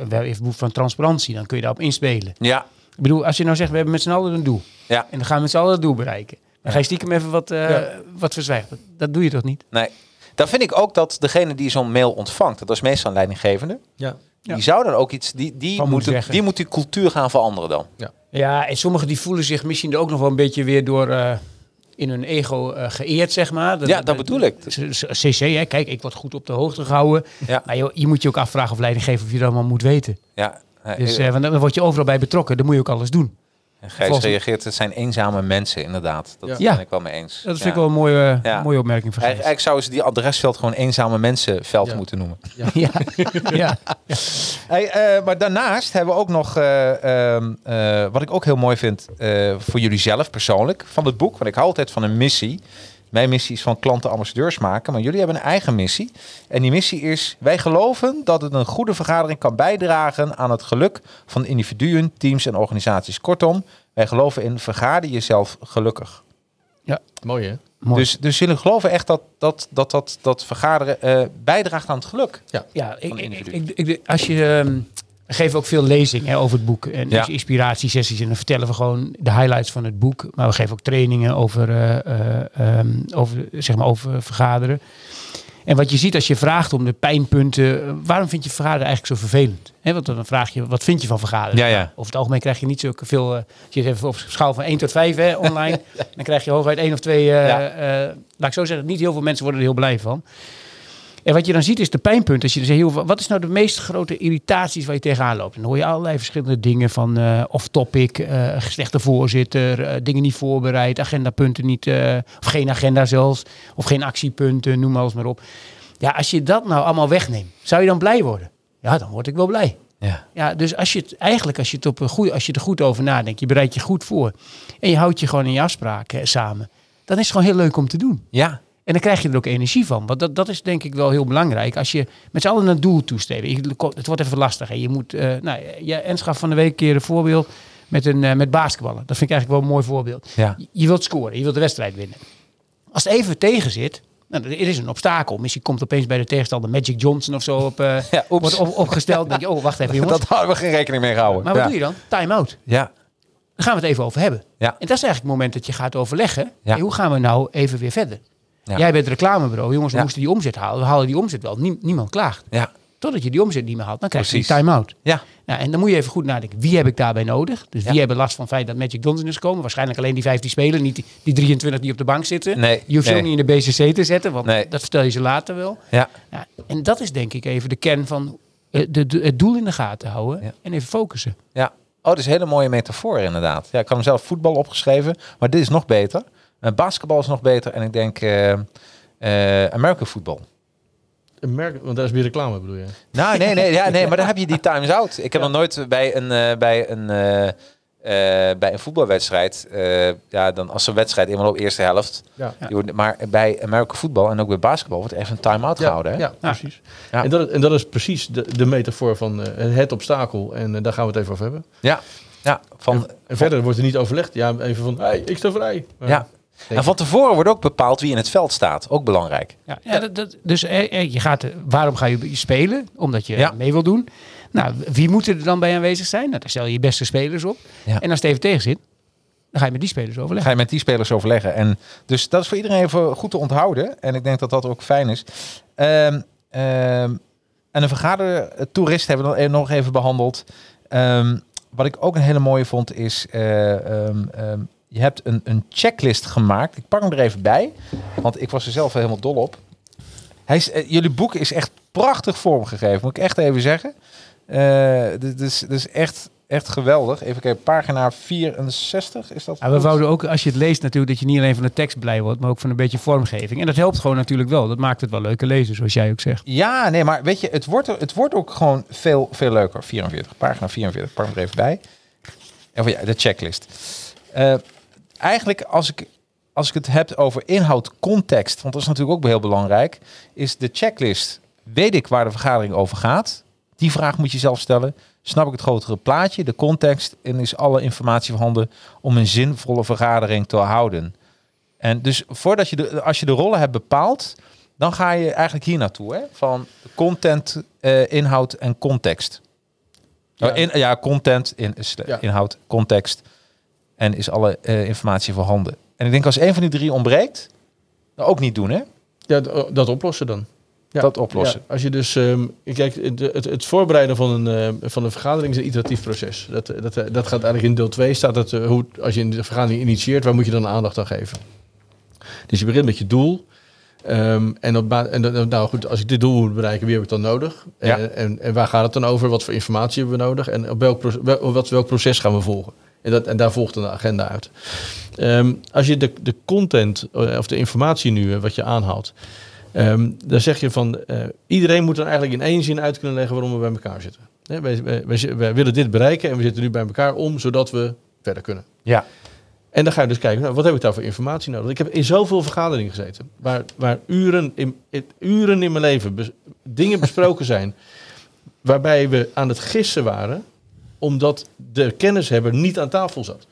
wel heeft behoefte van transparantie, dan kun je daarop inspelen. Ja, Ik bedoel, als je nou zegt, we hebben met z'n allen een doel. ja, En dan gaan we met z'n allen het doel bereiken. Dan ga je stiekem even wat, eh, Ja. wat verzwijgen. Dat, doe je toch niet? nee. Dan vind ik ook dat degene die zo'n mail ontvangt, dat is meestal een leidinggevende, Ja. Ja. die zou dan ook iets, die, die, moet, moeten de- zeggen. die moet die cultuur gaan veranderen dan. Ja, en sommigen die voelen zich misschien er ook nog wel een beetje weer door eh, in hun ego eh, geëerd, zeg maar. Ja, dat bedoel ik. CC, hè, kijk, ik word goed op de hoogte gehouden. Ja, Maar joh, je moet je ook afvragen of leidinggever of je dat allemaal moet weten. ja. Dus, want dan word je overal bij betrokken. Dan moet je ook alles doen. Gijs volgens- reageert, het zijn eenzame mensen inderdaad. Dat Ja. ben ik wel mee eens. Dat vind ik wel een mooie, Ja. mooie opmerking van Gijs. Eigenlijk, zouden ze die adresveld gewoon eenzame mensenveld Ja. moeten noemen. Ja, ja. Hey, eh, maar daarnaast hebben we ook nog, eh, ehm, eh, wat ik ook heel mooi vind voor jullie zelf persoonlijk, van het boek. Want ik hou altijd van een missie. Mijn missie is van klanten ambassadeurs maken, maar jullie hebben een eigen missie. En die missie is, wij geloven dat het een goede vergadering kan bijdragen aan het geluk van individuen, teams en organisaties. Kortom, wij geloven in vergader jezelf gelukkig. Mooi hè? Mooi. Dus, dus jullie geloven echt dat dat, dat, dat, dat vergaderen eh, bijdraagt aan het geluk. Ja, ik, ik, ik- als je ehm, we geven ook veel lezing hè, over het boek en Ja. dus inspiratiesessies en dan vertellen we gewoon de highlights van het boek, maar we geven ook trainingen over, eh, eh, ehm, over zeg maar over vergaderen. En wat je ziet als je vraagt om de pijnpunten, waarom vind je vergaderen eigenlijk zo vervelend? Want dan vraag je, wat vind je van vergaderen? Ja, ja. Over het algemeen krijg je niet zulke veel, eh, als je het even op schaal van 1 tot 5 hè, online, dan krijg je hooguit één of twee, eh, Ja. eh, laat ik zo zeggen, niet heel veel mensen worden er heel blij van. En wat je dan ziet is de pijnpunt. Als je zegt, joh, wat is nou de meest grote irritaties waar je tegenaan loopt? Dan hoor je allerlei verschillende dingen van eh off-topic, eh, slechte voorzitter, eh, dingen niet voorbereid, agendapunten niet, of geen agenda zelfs, of geen actiepunten, noem alles maar op. Ja, als je dat nou allemaal wegneemt, zou je dan blij worden? Ja, dan word ik wel blij. Ja. Ja, dus als je het eigenlijk, als je, het op een goede, als je er goed over nadenkt, je bereidt je goed voor en je houdt je gewoon in je afspraken samen, dan is het gewoon heel leuk om te doen. Ja, En dan krijg je er ook energie van. Want dat, dat is denk ik wel heel belangrijk. Als je met z'n allen een doel toestreven. Het wordt even lastig. Hè. Je moet, eh nou, ja, van de week een keer een voorbeeld met, een, eh, met basketballen. Dat vind ik eigenlijk wel een mooi voorbeeld. ja. Je- wilt scoren, je wilt de wedstrijd winnen. Als het even tegen zit, nou, er is een obstakel. Misschien komt opeens bij de tegenstander Magic Johnson of zo op, eh, Ja, wordt op, opgesteld. Dan denk je, oh, wacht even jongens. Dat hadden we geen rekening mee gehouden. maar wat ja. doe je dan? Time-out. Ja, Daar gaan we het even over hebben. ja, En dat is eigenlijk het moment dat je gaat overleggen. Ja. hey, hoe gaan we nou even weer verder? Ja. Jij bent reclamebureau. Jongens, we Ja. moesten die omzet halen. We halen die omzet wel. Nie- niemand klaagt. ja, Totdat je die omzet niet meer haalt. Dan krijg je die Precies. time-out. ja. Ja, en dan moet je even goed nadenken. Wie heb ik daarbij nodig? Dus wie hebben last van het feit dat Magic Johnson is komen? Waarschijnlijk alleen die 15 spelen. Niet die, die 23 die op de bank zitten. Nee, Je hoeft ze nee. niet in de BCC te zetten. Want Nee. dat vertel je ze later wel. ja. Ja, en dat is denk ik even de kern van eh, de, de- het doel in de gaten houden. En even focussen. Ja. Oh, dat is een hele mooie metafoor inderdaad. Ja, ik had hem zelf voetbal opgeschreven, maar dit is nog beter. Eh, basketbal is nog beter en ik denk eh eh American football. Een merk, want daar is weer reclame bedoel je? Nou, nee, nee, ja, nee, maar dan heb je die times out. Ik heb nog nooit bij een, eh, bij een, eh, eh, bij een voetbalwedstrijd, eh, ja, dan als een wedstrijd eenmaal op eerste helft, Ja. wordt- maar bij American football en ook bij basketbal wordt even een time-out gehouden. Hè? Ja, precies. Ja. En, dat, en dat is precies de, de metafoor van eh, het obstakel. En daar gaan we het even over hebben. ja, ja, van, En verder wordt er niet overlegd. Ja, even van, hey, ik sta vrij. Ja. En van tevoren wordt ook bepaald wie in het veld staat. Ook belangrijk. Ja, ja, dat, dat- dus eh, eh, je gaat, eh, waarom ga je spelen? Omdat je Ja. mee wil doen. Nou, wie moet er dan bij aanwezig zijn? Nou, daar stel je je beste spelers op. Ja. En als het even tegen zit, dan ga je met die spelers ga overleggen. je met die spelers overleggen. En dus dat is voor iedereen even goed te onthouden. En ik denk dat dat ook fijn is. Ehm, ehm, en een vergadertoerist hebben we dan nog even behandeld. Ehm, wat ik ook een hele mooie vond is... eh, ehm, ehm, je hebt een, een checklist gemaakt. Ik pak hem er even bij. Want ik was er zelf helemaal dol op. Hij is, eh, jullie boek is echt prachtig vormgegeven. Moet ik echt even zeggen. Eh, dit is, dit is echt, echt geweldig. Even kijken, pagina 64 is dat? Ja, we wouden ook, als je het leest natuurlijk, dat je niet alleen van de tekst blij wordt, maar ook van een beetje vormgeving. En dat helpt gewoon natuurlijk wel. Dat maakt het wel leuke lezen, zoals jij ook zegt. Ja, nee, maar weet je, het wordt, het wordt ook gewoon veel, veel leuker. 44, pagina 44, pak hem er even bij. Of ja, de checklist. Eh, eigenlijk, als ik als ik het heb over inhoud, context, want dat is natuurlijk ook heel belangrijk, is de checklist. Weet ik waar de vergadering over gaat? Die vraag moet je zelf stellen. Snap ik het grotere plaatje, de context en is alle informatie voorhanden om een zinvolle vergadering te houden? En dus voordat je de, als je de rollen hebt bepaald, dan ga je eigenlijk hier naartoe, hè? van content, eh, inhoud en context. Ja. Ja, in, ja content, in, Ja. inhoud, context en is alle eh, informatie voorhanden. En ik denk als een van die drie ontbreekt, dan ook niet doen, hè? Ja, d- dat oplossen dan. Ja. Dat oplossen. Ja, als je dus, ehm, kijk, het, het voorbereiden van een, eh, van een vergadering is een iteratief proces. Dat, dat, eh, dat gaat eigenlijk in deel 2 staat eh, hoe, als je een vergadering initieert, waar moet je dan aandacht aan geven? Dus je begint met je doel. Ehm, en, op en dan- nou goed, als ik dit doel moet bereiken, wie heb ik dan nodig? Ja. En, en, en waar gaat het dan over? Wat voor informatie hebben we nodig? En op welk, pro- wel- wat, welk proces gaan we volgen? En, dat, en daar volgt een agenda uit. Ehm, als je de, de content eh, of de informatie nu, eh, wat je aanhaalt, ehm, dan zeg je van eh, iedereen moet dan eigenlijk in één zin uit kunnen leggen waarom we bij elkaar zitten. Hè, wij, wij, wij, zi- wij willen dit bereiken en we zitten nu bij elkaar om zodat we verder kunnen. Ja. En dan ga je dus kijken, nou, wat heb ik daar voor informatie nodig? Ik heb in zoveel vergaderingen gezeten, waar, waar uren, in, in- uren in mijn leven bes- dingen besproken zijn, waarbij we aan het gissen waren, omdat de kennishebber niet aan tafel zat.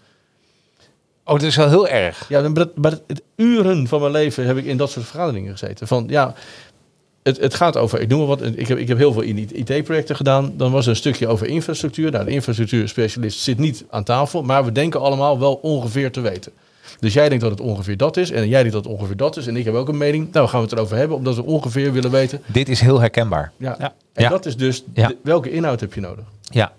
Oh, dat is wel heel erg. Ja, maar, dat- maar het, uren van mijn leven heb ik in dat soort vergaderingen gezeten. Van ja, het, het gaat over, ik noem maar wat, ik heb, ik heb heel veel IT-projecten gedaan. Dan was er een stukje over infrastructuur. Nou, de infrastructuurspecialist zit niet aan tafel, maar we denken allemaal wel ongeveer te weten. Dus jij denkt dat het ongeveer dat is en jij denkt dat het ongeveer dat is en ik heb ook een mening. Nou, gaan we het erover hebben, omdat we ongeveer willen weten. Dit is heel herkenbaar. Ja. Ja. En Ja. dat is dus, Ja. de- welke inhoud heb je nodig? Ja.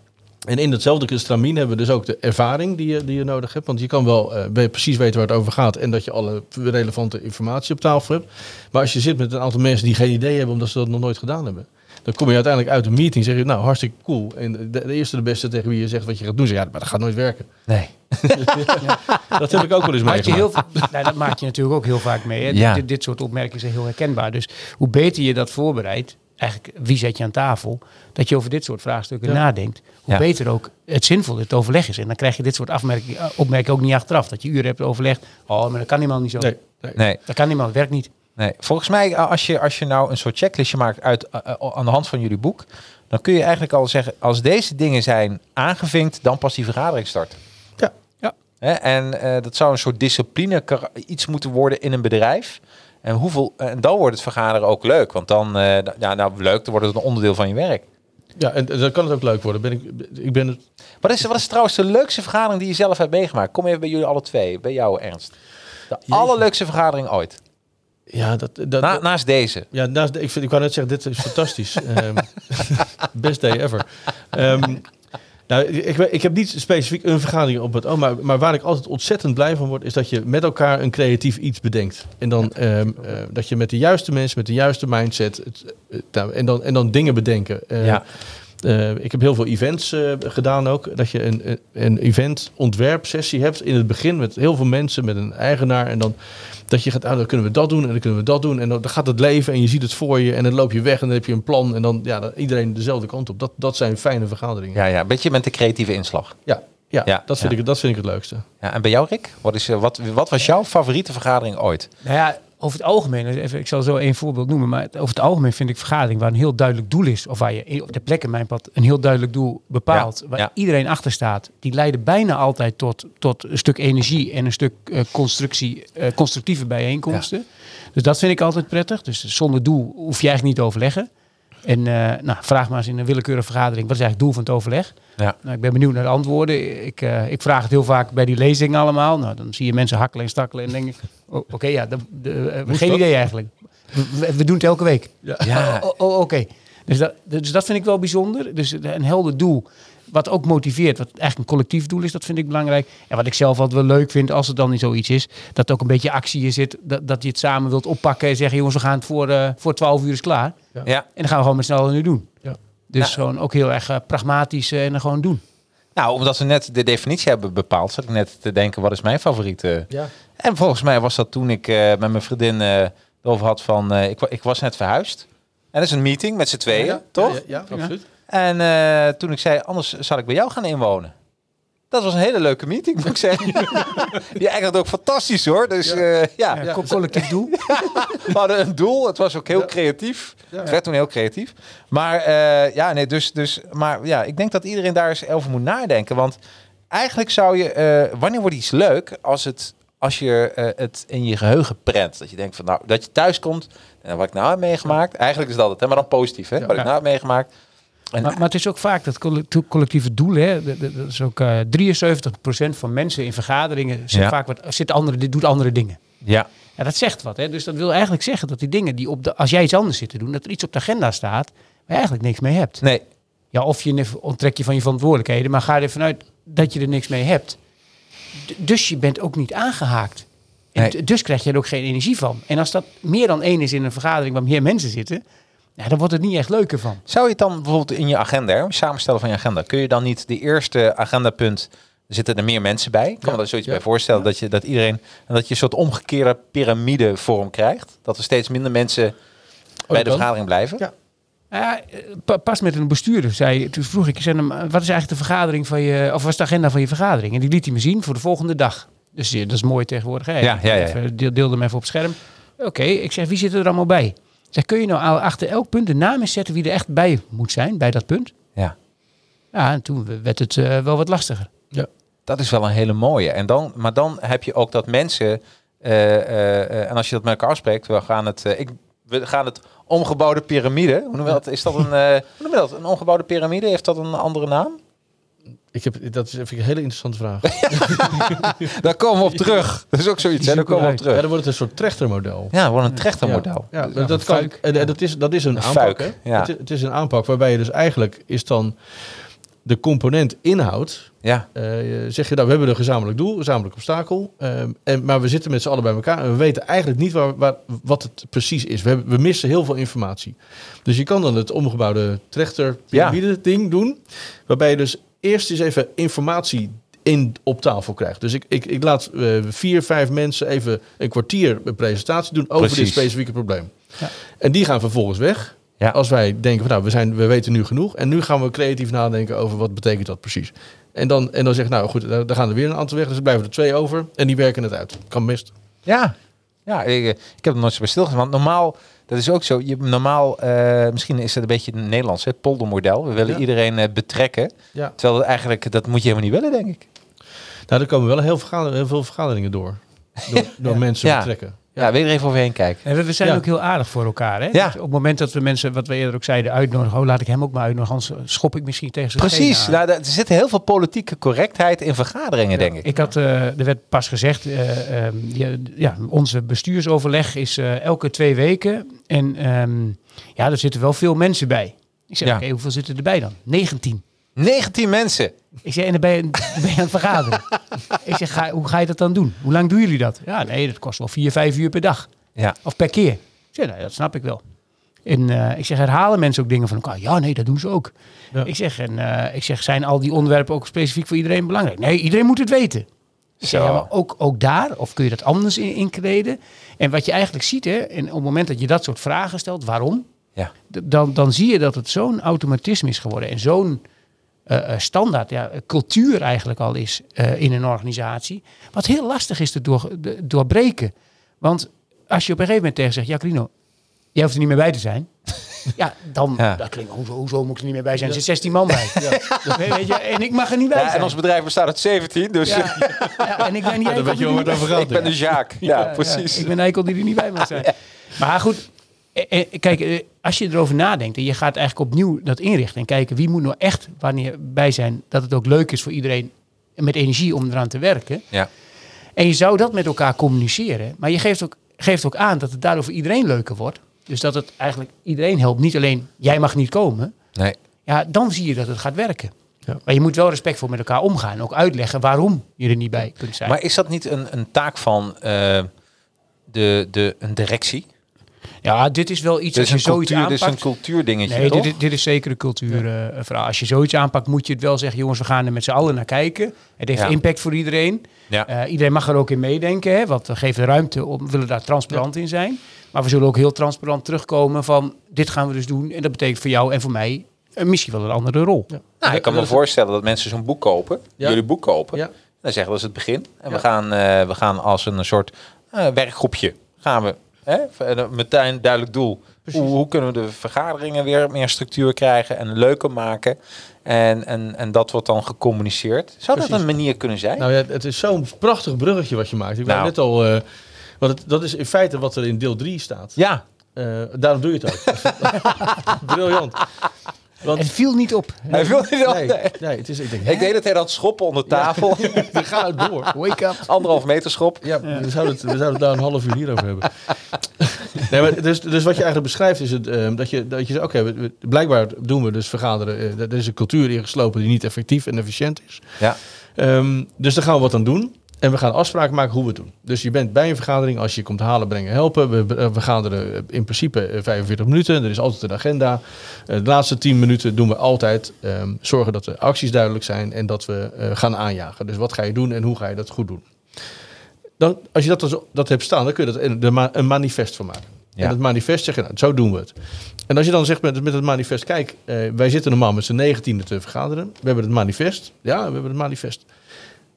En in datzelfde stramien hebben we dus ook de ervaring die je, die je nodig hebt. Want je kan wel eh, precies weten waar het over gaat en dat je alle relevante informatie op tafel hebt. Maar als je zit met een aantal mensen die geen idee hebben omdat ze dat nog nooit gedaan hebben. Dan kom je uiteindelijk uit een meeting en zeg je, nou hartstikke cool. En de, de eerste de beste tegen wie je zegt wat je gaat doen, zeg je, ja, maar dat gaat nooit werken. Nee. Dat heb ik ook wel eens je meegemaakt. heel, nou, dat maak je natuurlijk ook heel vaak mee. Hè? Ja. Dit, dit soort opmerkingen zijn heel herkenbaar. Dus hoe beter je dat voorbereidt, eigenlijk wie zet je aan tafel, dat je over dit soort vraagstukken Ja. nadenkt, hoe Ja. beter ook het zinvol het overleg is. En dan krijg je dit soort afmerkingen, eh, opmerkingen ook niet achteraf. Dat je uren hebt overlegd. Oh, maar dat kan helemaal niet zo. Nee, nee. Nee. Dat kan dat werkt niet. Nee, volgens mij, eh, als je, als je nou een soort checklistje maakt uit, eh, aan de hand van jullie boek, dan kun je eigenlijk al zeggen, als deze dingen zijn aangevinkt, dan pas die vergadering start. Ja. Ja. Hè, en eh, dat zou een soort discipline iets moeten worden in een bedrijf. En, hoeveel, en dan wordt het vergaderen ook leuk, want dan, eh, ja, nou leuk, dan wordt het een onderdeel van je werk. Ja, en dan kan het ook leuk worden. Ben ik, ik ben het, Wat is, wat is trouwens de leukste vergadering die je zelf hebt meegemaakt? Kom even bij jullie alle twee, bij jou Ernst. De allerleukste vergadering ooit. ja, dat, dat, Na, naast deze. Ja, naast, ik, vind, ik wou net zeggen, dit is fantastisch. Ehm, best day ever. Ehm, nou, ik, ik heb niet specifiek een vergadering op het oog, maar, maar waar ik altijd ontzettend blij van word, is dat je met elkaar een creatief iets bedenkt. En dan ehm, eh, dat je met de juiste mensen, met de juiste mindset, het, eh, nou, en, dan, en dan dingen bedenken. Eh, Ja. ik heb heel veel events gedaan ook. Dat je een, een- een event ontwerpsessie hebt in het begin met heel veel mensen, met een eigenaar. En dan dat je gaat, ah, dan kunnen we dat doen en dan kunnen we dat doen. En dan, dan gaat het leven en je ziet het voor je en dan loop je weg en dan heb je een plan. En dan ja, dan iedereen dezelfde kant op. Dat, dat zijn fijne vergaderingen. Ja, Ja, ja, een beetje met de creatieve inslag. ja, Ja, dat, vind ja. Ik, dat vind ik het leukste. Ja, en bij jou, Rick? Wat, is, eh, wat, wat was jouw favoriete vergadering ooit? Nou ja, over het algemeen, dus even, ik zal zo één voorbeeld noemen, maar over het algemeen vind ik vergadering waar een heel duidelijk doel is, of waar je op de plek in mijn pad een heel duidelijk doel bepaalt, Ja, waar ja. iedereen achter staat, die leiden bijna altijd tot, tot een stuk energie en een stuk eh, constructie, eh, constructieve bijeenkomsten. Dus dat vind ik altijd prettig. Dus zonder doel hoef je eigenlijk niet te overleggen. En eh, nou, vraag maar eens in een willekeurige vergadering, wat is eigenlijk het doel van het overleg? Ja. Nou, ik ben benieuwd naar de antwoorden. Ik, eh, ik vraag het heel vaak bij die lezingen allemaal. Nou, dan zie je mensen hakkelen en stakkelen en denk ik, oh, oké, ja, de, de, eh, geen dat? idee eigenlijk. We, doen het elke week. Ja, Oh, oh, oké. Dus, dat, dus dat vind ik wel bijzonder. Dus een helder doel, wat ook motiveert, wat eigenlijk een collectief doel is, dat vind ik belangrijk. En wat ik zelf altijd wel leuk vind, als het dan niet zoiets is, dat er ook een beetje actie in zit, dat, dat je het samen wilt oppakken en zeggen, jongens, we gaan het voor, eh voor 12 uur is klaar. ja. En dan gaan we gewoon met allen nu doen. Ja. Dus gewoon ook heel erg eh, pragmatisch eh, en dan gewoon doen. Nou, omdat we net de definitie hebben bepaald, zat ik net te denken, wat is mijn favoriete? Ja. En volgens mij was dat toen ik eh, met mijn vriendin eh erover had van, eh, ik, ik was net verhuisd. En dat is een meeting met z'n tweeën, toch? Ja, ja, absoluut. En eh, toen ik zei, anders zal ik bij jou gaan inwonen. Dat was een hele leuke meeting, moet ik zeggen. Die eigenlijk ook fantastisch hoor. Dus eh, ja, Ja, co- collectief doel. we hadden een doel. Het was ook heel creatief. Het werd toen heel creatief. Maar eh, ja, nee, dus, dus, maar ja, ik denk dat iedereen daar eens over moet nadenken. Want eigenlijk zou je, wanneer wordt iets leuk als het, als je het in je geheugen prent? Dat je denkt van, nou, dat je thuis komt en wat ik nou heb meegemaakt. Eigenlijk is dat het, hè, maar dan positief, hè? Wat ik nou heb meegemaakt. En Maar, maar het is ook vaak dat collectie- collectieve doelen. Hè, dat, is ook eh 73% van mensen in vergaderingen zit Ja. vaak wat, zit andere, dit doet andere dingen. ja, Ja, dat zegt wat. Hè? Dus dat wil eigenlijk zeggen dat die dingen die op de, als jij iets anders zit te doen, dat er iets op de agenda staat waar je eigenlijk niks mee hebt. nee, Ja, of je onttrek je van je verantwoordelijkheden, maar ga er vanuit dat je er niks mee hebt. D- dus je bent ook niet aangehaakt. En Nee. dus krijg je er ook geen energie van. En als dat meer dan één is in een vergadering waar meer mensen zitten, ja, dan wordt het niet echt leuker van. Zou je het dan bijvoorbeeld in je agenda, hè, samenstellen van je agenda, kun je dan niet de eerste agendapunt, zitten er meer mensen bij? Ik kan me daar zoiets ja. bij voorstellen dat je dat iedereen, en dat je een soort omgekeerde piramidevorm krijgt. Dat er steeds minder mensen bij de kan. vergadering blijven. Ja. Ja, pa- pas met een bestuurder zei, toen vroeg ik, ik zei hem, wat is eigenlijk de vergadering van je, of wat is de agenda van je vergadering? En die liet hij me zien voor de volgende dag. Dus eh, dat is mooi tegenwoordig. Hè? Ja, ja, ja. Deelde hem even op het scherm. Oké, ik zeg, wie zit er allemaal bij? Ik zeg, kun je nou achter elk punt de naam eens zetten wie er echt bij moet zijn, bij dat punt? Ja. Ja, en toen werd het eh, wel wat lastiger. Dat is wel een hele mooie. En dan, maar dan heb je ook dat mensen, eh, eh, eh, en als je dat met elkaar afspreekt, we gaan het, ik, we gaan het omgebouwde piramide. Hoe noemen we dat? Is dat een, eh, hoe noemen we dat? Een omgebouwde piramide? Heeft dat een andere naam? Ik heb, dat is even een hele interessante vraag. Daar komen we op terug. Dat is ook zoiets. Hè? Daar komen we op Ja, terug. dan wordt het een soort trechtermodel. Ja, gewoon een trechtermodel. Ja, dat, kan, en, dat, is, dat is een, Een aanpak. fuik, hè? ja. Het, is- het is een aanpak waarbij je dus eigenlijk is dan de component inhoud. Ja, eh, zeg je, nou, we hebben een gezamenlijk doel, een gezamenlijk obstakel. ehm, en, maar we zitten met z'n allen bij elkaar en we weten eigenlijk niet waar, waar, wat het precies is. We, hebben, we missen heel veel informatie. Dus je kan dan het omgebouwde trechter piramide ding doen. Waarbij je dus eerst eens even informatie in, op tafel krijgt. Dus ik, ik, ik laat eh, vier, vijf mensen even een kwartier een presentatie doen over Precies. dit specifieke probleem. Ja. En die gaan vervolgens weg. Ja. Als wij denken van nou, we, zijn, we weten nu genoeg. En nu gaan we creatief nadenken over wat betekent dat precies. En dan, en dan zeg ik, nou goed, daar gaan er weer een aantal weg. Dus er blijven er twee over. En die werken het uit. Kan mist. ja. ja ik, eh, ik heb er nooit zo bij stilgestaan. Want normaal, dat is ook zo. Je, normaal, eh, misschien is het een beetje een Nederlands, het poldermodel. We willen Ja. iedereen eh, betrekken. Ja. Terwijl dat eigenlijk, dat moet je helemaal niet willen, denk ik. Nou, er komen wel heel, veel vergaderingen door. Door, door mensen betrekken. Ja, je er even overheen kijken? En we, we zijn Ja. ook heel aardig voor elkaar. Hè? Ja. Dus op het moment dat we mensen, wat we eerder ook zeiden, uitnodigen. Oh, laat ik hem ook maar uitnodigen. Anders schop ik misschien tegen zijn Precies. Nou, er zit heel veel politieke correctheid in vergaderingen, denk ik. Ik had, eh, er werd pas gezegd, eh, ehm, ja, ja, onze bestuursoverleg is eh, elke twee weken. En ehm, ja, er zitten wel veel mensen bij. Ik zeg, Ja. oké, hoeveel zitten erbij dan? 19. 19 mensen. Ik zeg, en dan ben je, dan ben je aan het vergaderen. ik zeg, ga, hoe ga je dat dan doen? Hoe lang doen jullie dat? Ja, nee, dat kost wel vier, vijf uur per dag. Ja. Of per keer. Ik zeg, nou, dat snap ik wel. En eh, ik zeg, herhalen mensen ook dingen van elkaar? Ja, nee, dat doen ze ook. Ja. Ik, zeg, en, eh, ik zeg, zijn al die onderwerpen ook specifiek voor iedereen belangrijk? Nee, iedereen moet het weten. Ik zeg, Zo. ja, maar ook, ook daar, of kun je dat anders in, inkleden? En wat je eigenlijk ziet, hè, en op het moment dat je dat soort vragen stelt, waarom? Ja. Dan, dan zie je dat het zo'n automatisme is geworden en zo'n eh, eh, standaard ja, cultuur eigenlijk al is eh, in een organisatie. Wat heel lastig is te door, de- doorbreken. Want als je op een gegeven moment tegen zegt, ja Crino, jij hoeft er niet meer bij te zijn. ja, dan Ja. dat klinkt, hoezo, hoezo moet ik er niet meer bij zijn? Er zitten 16 man bij. Weet je, en ik mag er niet bij Ja, en zijn. ons bedrijf bestaat uit 17, dus ja, ja, en ik ben niet weet je over gaat. ik ben de Jaak. Ja, precies. ik ben een eikel die er niet bij mag zijn. Maar goed, kijk, eh, als je erover nadenkt en je gaat eigenlijk opnieuw dat inrichten en kijken wie moet nou echt wanneer bij zijn, dat het ook leuk is voor iedereen met energie om eraan te werken. Ja. En je zou dat met elkaar communiceren, maar je geeft ook, geeft ook aan dat het daardoor voor iedereen leuker wordt. Dus dat het eigenlijk iedereen helpt, niet alleen jij mag niet komen. Nee. Ja, dan zie je dat het gaat werken. Ja. Maar je moet wel respectvol met elkaar omgaan en ook uitleggen waarom je er niet bij kunt zijn. Maar is dat niet een, een taak van eh, de, de, een directie? Ja, dit is wel iets Dit is als je een zoiets cultuur, dit is aanpakt. een cultuurdingetje, Nee, toch? dit, is- dit is zeker een cultuurverhaal. Als je zoiets aanpakt, moet je het wel zeggen, jongens, we gaan er met z'n allen naar kijken. Het heeft Ja. impact voor iedereen. Ja. Eh, iedereen mag er ook in meedenken, hè, want we geven ruimte om, we willen daar transparant in zijn. Maar we zullen ook heel transparant terugkomen van, dit gaan we dus doen. En dat betekent voor jou en voor mij eh, misschien wel een andere rol. Nou, ik kan me voorstellen dat mensen zo'n boek kopen, Ja. jullie boek kopen. Ja. Dan zeggen dat is het begin. En we, Ja. gaan, eh, we gaan als een soort eh, werkgroepje gaan we hè, v- meteen duidelijk doel. Hoe, hoe kunnen we de vergaderingen weer meer structuur krijgen en leuker maken? En, en, en dat wordt dan gecommuniceerd. Zou dat een manier kunnen zijn? Nou ja, het is zo'n prachtig bruggetje wat je maakt. Ik wou Nou. net al... eh, want het, dat is in feite wat er in deel 3 staat. ja, Eh, daarom doe je het ook. Briljant. Want, Het viel niet op. hij wil niet op. nee, Nee. nee, het is... Ik denk, Ik deed het heel aan het schoppen onder tafel. we gaan het door. Wake up. Anderhalf meter schop. Ja, we zouden, het, we zouden het daar een half uur hierover hebben. nee, maar dus, dus wat je eigenlijk beschrijft is het, ehm, dat je, dat je zegt, oké, blijkbaar doen we dus vergaderen. eh, er is een cultuur ingeslopen die niet effectief en efficiënt is. Ja. Ehm, dus daar gaan we wat aan doen. En we gaan afspraken maken hoe we het doen. Dus je bent bij een vergadering, als je komt halen, brengen, helpen. We we vergaderen eh, in principe eh, 45 minuten. Er is altijd een agenda. Eh, de laatste 10 minuten doen we altijd ehm, zorgen dat de acties duidelijk zijn en dat we eh, gaan aanjagen. Dus wat ga je doen en hoe ga je dat goed doen? Dan, als je dat, dat hebt staan, dan kun je dat een, manifest van maken. Ja. En dat manifest zeg je, nou, zo doen we het. En als je dan zegt met, met het manifest, kijk, eh, wij zitten normaal met z'n negentiende te vergaderen. We hebben het manifest. Ja, we hebben het manifest.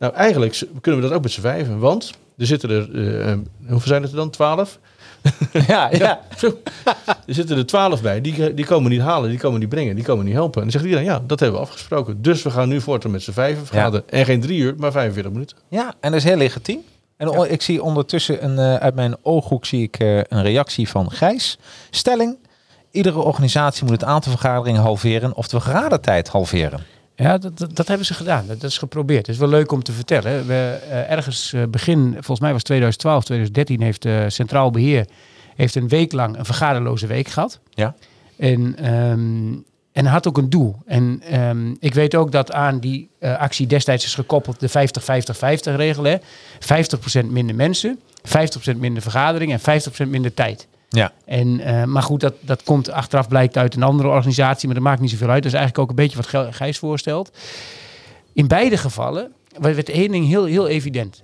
Nou, eigenlijk kunnen we dat ook met z'n vijven. Want er zitten er, eh, eh, hoeveel zijn het er dan? Twaalf? Ja, ja. Zo. Er zitten er twaalf bij. Die, die komen niet halen, die komen niet brengen, die komen niet helpen. En dan zegt iedereen, ja, dat hebben we afgesproken. Dus we gaan nu voortaan met z'n vijven vergaderen. En geen drie uur, maar 45 minuten. Ja, en dat is heel legitiem. En ik zie ondertussen een, eh, uit mijn ooghoek zie ik een reactie van Gijs. Stelling: iedere organisatie moet het aantal vergaderingen halveren of de vergadertijd halveren. Ja, dat, dat, dat hebben ze gedaan. Dat, dat is geprobeerd. Het is wel leuk om te vertellen. We, eh, ergens eh, begin, volgens mij was 2012, 2013, heeft eh, Centraal Beheer heeft een week lang een vergaderloze week gehad. Ja. En, ehm, en had ook een doel. En ehm, ik weet ook dat aan die actie destijds is gekoppeld de 50-50-50 regel. Hè. 50% minder mensen, 50% minder vergaderingen en 50% minder tijd. Ja. En, eh, maar goed, dat, dat komt achteraf blijkt uit een andere organisatie, maar dat maakt niet zoveel uit. Dat is eigenlijk ook een beetje wat Gijs voorstelt. In beide gevallen werd één ding heel, heel evident.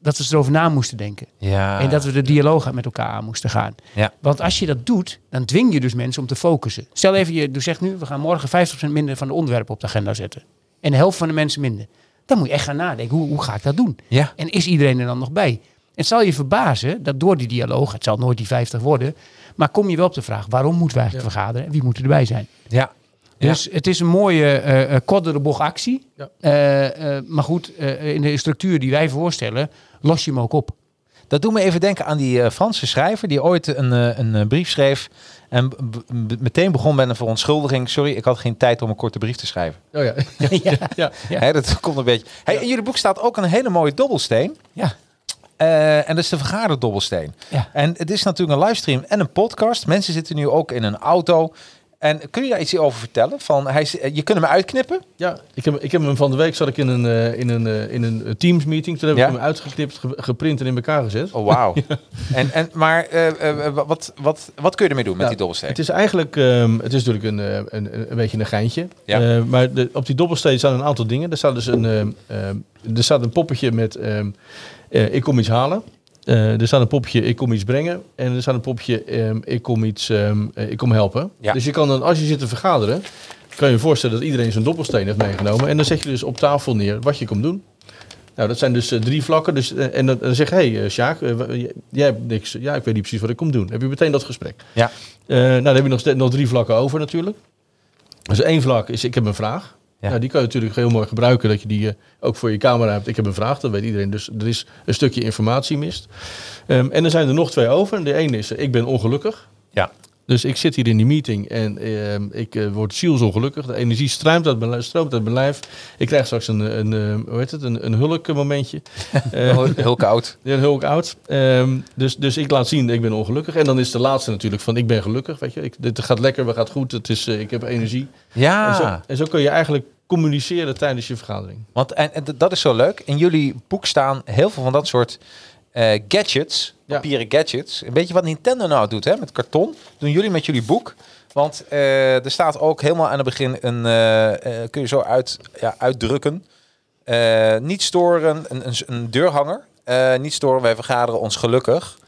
Dat we erover na moesten denken. Ja. En dat we de dialoog met elkaar aan moesten gaan. Ja. Want als je dat doet, dan dwing je dus mensen om te focussen. Stel even, je zegt nu, we gaan morgen 50% minder van de onderwerpen op de agenda zetten. En de helft van de mensen minder. Dan moet je echt gaan nadenken, hoe, hoe ga ik dat doen? Ja. En is iedereen er dan nog bij? Het zal je verbazen dat door die dialoog, het zal nooit die 50 worden, maar kom je wel op de vraag, waarom moeten we eigenlijk vergaderen en wie moet erbij zijn? Ja. Dus het is een mooie eh eh, kort door de bocht actie. Ja. Eh, eh, maar goed, eh, in de structuur die wij voorstellen, los je hem ook op. Dat doet me even denken aan die eh, Franse schrijver die ooit een, eh, een eh, brief schreef en meteen begon met een verontschuldiging. Sorry, ik had geen tijd om een korte brief te schrijven. Oh ja. ja. ja. Ja. Hè, dat komt een beetje. Hey, In jullie boek staat ook een hele mooie dobbelsteen. Ja. Eh, en dat is de vergaderdobbelsteen. Ja. En het is natuurlijk een livestream en een podcast. Mensen zitten nu ook in een auto. En kun je daar iets over vertellen? Van, hij, is- je kunt hem uitknippen. Ja, ik heb, ik heb hem van de week zat ik in een, eh, in een, eh, in een Teams meeting. Toen heb Ja. ik hem uitgeknipt, ge- geprint en in elkaar gezet. Oh, wauw. en, en, maar eh, eh, wat, wat, wat kun je ermee doen met Ja, die dobbelsteen? Het is eigenlijk, ehm, het is natuurlijk een, eh, een, een, een beetje een geintje. Ja. Eh, maar de, op die dobbelsteen staan een aantal dingen. Er staat dus een, ehm, ehm, er staat een poppetje met ehm, eh, ik kom iets halen. Eh, er staat een poppetje ik kom iets brengen. En er staat een poppetje ehm, ik kom iets, eh, ik kom helpen. Ja. Dus je kan dan, als je zit te vergaderen, kan je je voorstellen dat iedereen zijn dobbelsteen heeft meegenomen. En dan zet je dus op tafel neer wat je komt doen. Nou, dat zijn dus drie vlakken. Dus, en dan, dan zeg je, hé hey, Sjaak, jij hebt niks. Ja, ik weet niet precies wat ik kom doen. Heb je meteen dat gesprek. Ja. Nou, dan heb je nog, nog drie vlakken over natuurlijk. Dus één vlak is, ik heb een vraag. Ja. Nou, die kan je natuurlijk heel mooi gebruiken, dat je die eh, ook voor je camera hebt. Ik heb een vraag, dat weet iedereen. Dus er is een stukje informatie mist. Ehm, en er zijn er nog twee over. De ene is, eh, ik ben ongelukkig. Ja. Dus ik zit hier in die meeting en ehm, ik eh, word zielsongelukkig. De energie stroomt uit mijn, stroomt uit mijn lijf. Ik krijg straks een, een, eh, hoe heet het, een, een hulkmomentje. Eh, Heel, heel koud. ja, heel oud. Ehm, dus, dus ik laat zien dat ik ben ongelukkig. En dan is de laatste natuurlijk van ik ben gelukkig. Weet je, ik, dit gaat lekker, we gaat goed. Het is, eh, ik heb energie. En, zo, Ja, en zo kun je eigenlijk communiceren tijdens je vergadering. want en, en dat is zo leuk. In jullie boek staan heel veel van dat soort eh, gadgets, Ja. Papieren gadgets. Een beetje wat Nintendo nou doet hè, met karton. Doen jullie met jullie boek. Want eh, er staat ook helemaal aan het begin een, eh, eh, kun je zo uit, ja, uitdrukken. Niet storen, een, een, een deurhanger. Niet storen, wij vergaderen ons gelukkig.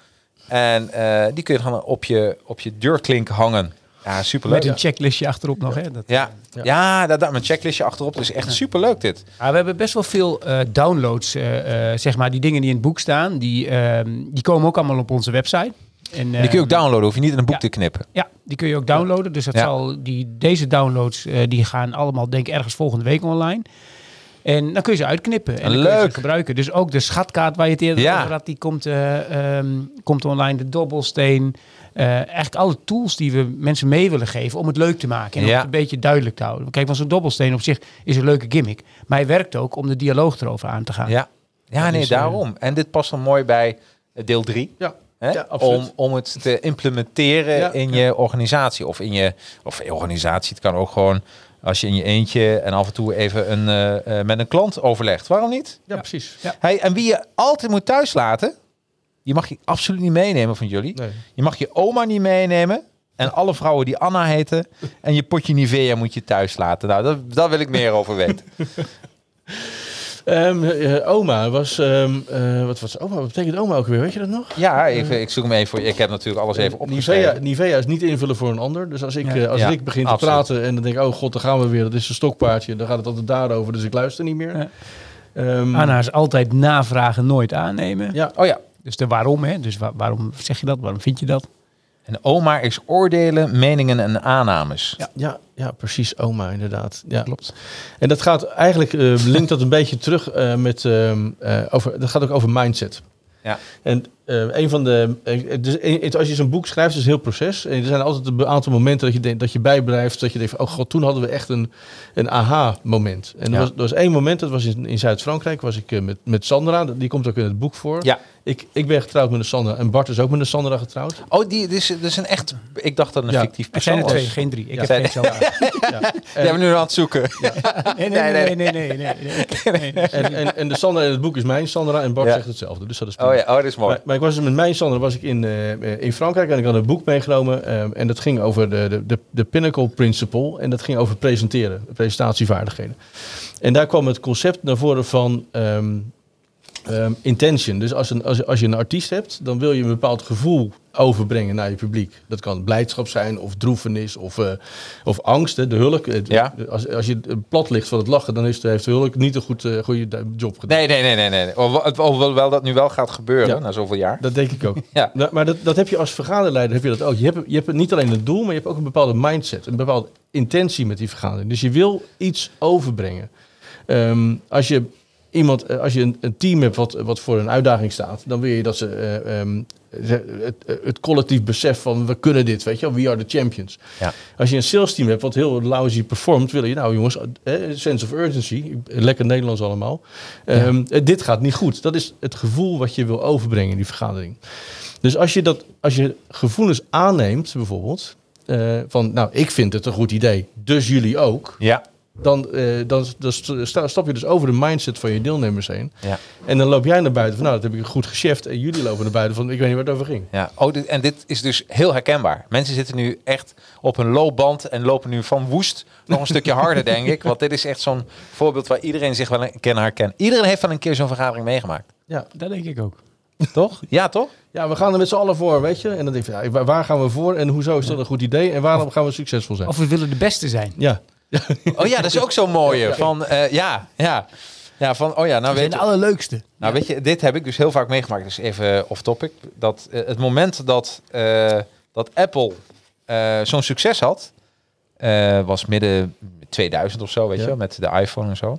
En die kun je dan op je, op je deurklink hangen. Ja, superleuk. Met een checklistje achterop nog. Hè? Dat, Ja, ja. daar mijn checklistje achterop. Dat is echt superleuk dit. Ja, we hebben best wel veel eh, downloads, eh, eh, zeg maar. Die dingen die in het boek staan, die, ehm, die komen ook allemaal op onze website. En, Die kun je ook ehm, downloaden, hoef je niet in een boek ja. te knippen. Ja, die kun je ook downloaden. Dus dat Ja. zal die, deze downloads eh, die gaan allemaal denk ik ergens volgende week online. En dan kun je ze uitknippen en dan kun je Leuk. ze gebruiken. Dus ook de schatkaart waar je het eerder Ja. over had, die komt, eh, ehm, komt online. De dobbelsteen. Eh eigenlijk alle tools die we mensen mee willen geven om het leuk te maken. En om het een beetje duidelijk te houden. Kijk, want zo'n dobbelsteen op zich is een leuke gimmick. Maar hij werkt ook om de dialoog erover aan te gaan. Ja, ja nee, dus, eh, daarom. En dit past dan mooi bij eh, deel 3. Ja, Hè? Ja, absoluut. om, om het te implementeren Ja, in je organisatie. Of in je of in je organisatie. Het kan ook gewoon als je in je eentje en af en toe even een, met een klant overlegt. Waarom niet? ja, precies. Ja. Hey, en wie je altijd moet thuis die mag je absoluut niet meenemen van jullie. Nee. Je mag je oma niet meenemen. En alle vrouwen die Anna heten. En je potje Nivea moet je thuis laten. Nou, dat, daar wil ik meer over weten. Ehm, eh, oma was, ehm, eh, wat was oma? Wat betekent oma ook weer? Weet je dat nog? Ja, even, ik zoek hem even voor je. Ik heb natuurlijk alles even Nivea, opgeschreven. Nivea is niet invullen voor een ander. Dus als ik, Ja. eh, als Ja, ik begin te praten en dan denk ik, oh god, daar gaan we weer. Dat is een stokpaardje. Dan gaat het altijd daarover. Dus ik luister niet meer. Ja. Ehm, Anna is altijd navragen, nooit aannemen. Ja, Oh ja. Dus de waarom, hè? Dus wa- waarom zeg je dat? Waarom vind je dat? En oma is oordelen, meningen en aannames. Ja. ja, ja, precies. Oma, inderdaad. Ja. Klopt. En dat gaat eigenlijk, eh linkt dat een beetje terug eh, met, ehm, eh, over, dat gaat ook over mindset. Ja. En eh, een van de, dus als je zo'n boek schrijft, is het een heel proces. En er zijn altijd een aantal momenten dat je, denkt, dat je bijblijft, dat je denkt van, oh god, toen hadden we echt een, een aha-moment. En er, Ja. was, er was één moment, dat was in, in Zuid-Frankrijk, was ik eh, met, met Sandra, die komt ook in het boek voor. Ja. Ik, ik ben getrouwd met een Sandra en Bart is ook met een Sandra getrouwd. Oh, die dit is, dit is een echt... Ik dacht dat een Ja. fictief Er persoon zijn er was. twee, geen drie. Ik Ja. heb geen zelf. Ja. Jij bent nu aan het zoeken. Nee, nee, nee, nee, nee, nee, nee, nee. En, en, en de Sandra in het boek is mijn Sandra en Bart Ja. zegt hetzelfde. Dus dat is Oh prima. ja, oh, dat is mooi. Maar, maar ik was dus met mijn Sandra was ik in, eh, in Frankrijk en ik had een boek meegenomen. eh, en dat ging over de, de, de, de Pinnacle Principle. En dat ging over presenteren, presentatievaardigheden. En daar kwam het concept naar voren van ehm, ehm, intention. Dus als, een, als, als je een artiest hebt, dan wil je een bepaald gevoel overbrengen naar je publiek. Dat kan blijdschap zijn, of droefenis, of, eh, of angst. Hè, de hulk. Het- Ja. Als, als je plat ligt van het lachen, dan is, heeft de hulk niet een goed, eh, goede job gedaan. Nee, nee, nee, nee. nee. Hoewel hoewel wel dat nu wel gaat gebeuren Ja. na zoveel jaar. Dat denk ik ook. Ja. Nou, maar dat, dat heb je als vergaderleider heb je dat ook. Je hebt, je hebt niet alleen het doel, maar je hebt ook een bepaalde mindset, een bepaalde intentie met die vergadering. Dus je wil iets overbrengen. Ehm, als je iemand, eh, als je een, een team hebt wat, wat voor een uitdaging staat, dan wil je dat ze eh, ehm, het, het collectief besef van we kunnen dit, weet je wel, we are the champions. Ja. Als je een sales team hebt wat heel lousy performt, wil je nou jongens, eh, sense of urgency, lekker Nederlands allemaal. Ehm, eh, Dit gaat niet goed. Dat is het gevoel wat je wil overbrengen in die vergadering. Dus als je, dat, als je gevoelens aanneemt, bijvoorbeeld, eh, van nou, ik vind het een goed idee, dus jullie ook, Ja. Dan, eh, dan, dan sta- stap je dus over de mindset van je deelnemers heen. Ja. En dan loop jij naar buiten van nou, dat heb ik goed gecheft. En jullie lopen naar buiten van ik weet niet waar het over ging. Ja, oh, dit, en dit is dus heel herkenbaar. Mensen zitten nu echt op een loopband en lopen nu van woest nog een stukje harder, denk ik. Want dit is echt zo'n voorbeeld waar iedereen zich wel een keer naar herkent. Iedereen heeft wel een keer zo'n vergadering meegemaakt. Ja. Dat denk ik ook. Toch? Ja, toch? ja, we gaan er met z'n allen voor, weet je. En dan denk je, ja, waar- waar gaan we voor en hoezo is dat een goed idee en waarom gaan we succesvol zijn? Of we willen de beste zijn. Ja, Oh ja, dat is ook zo'n mooie. Van, eh, ja, ja. Ja, van, oh ja, nou weet de je... allerleukste. Nou, weet je, dit heb ik dus heel vaak meegemaakt. Dus even off topic. Dat eh, het moment dat, eh, dat Apple eh, zo'n succes had, eh, was midden 2000 of zo, weet je wel, met de iPhone en zo.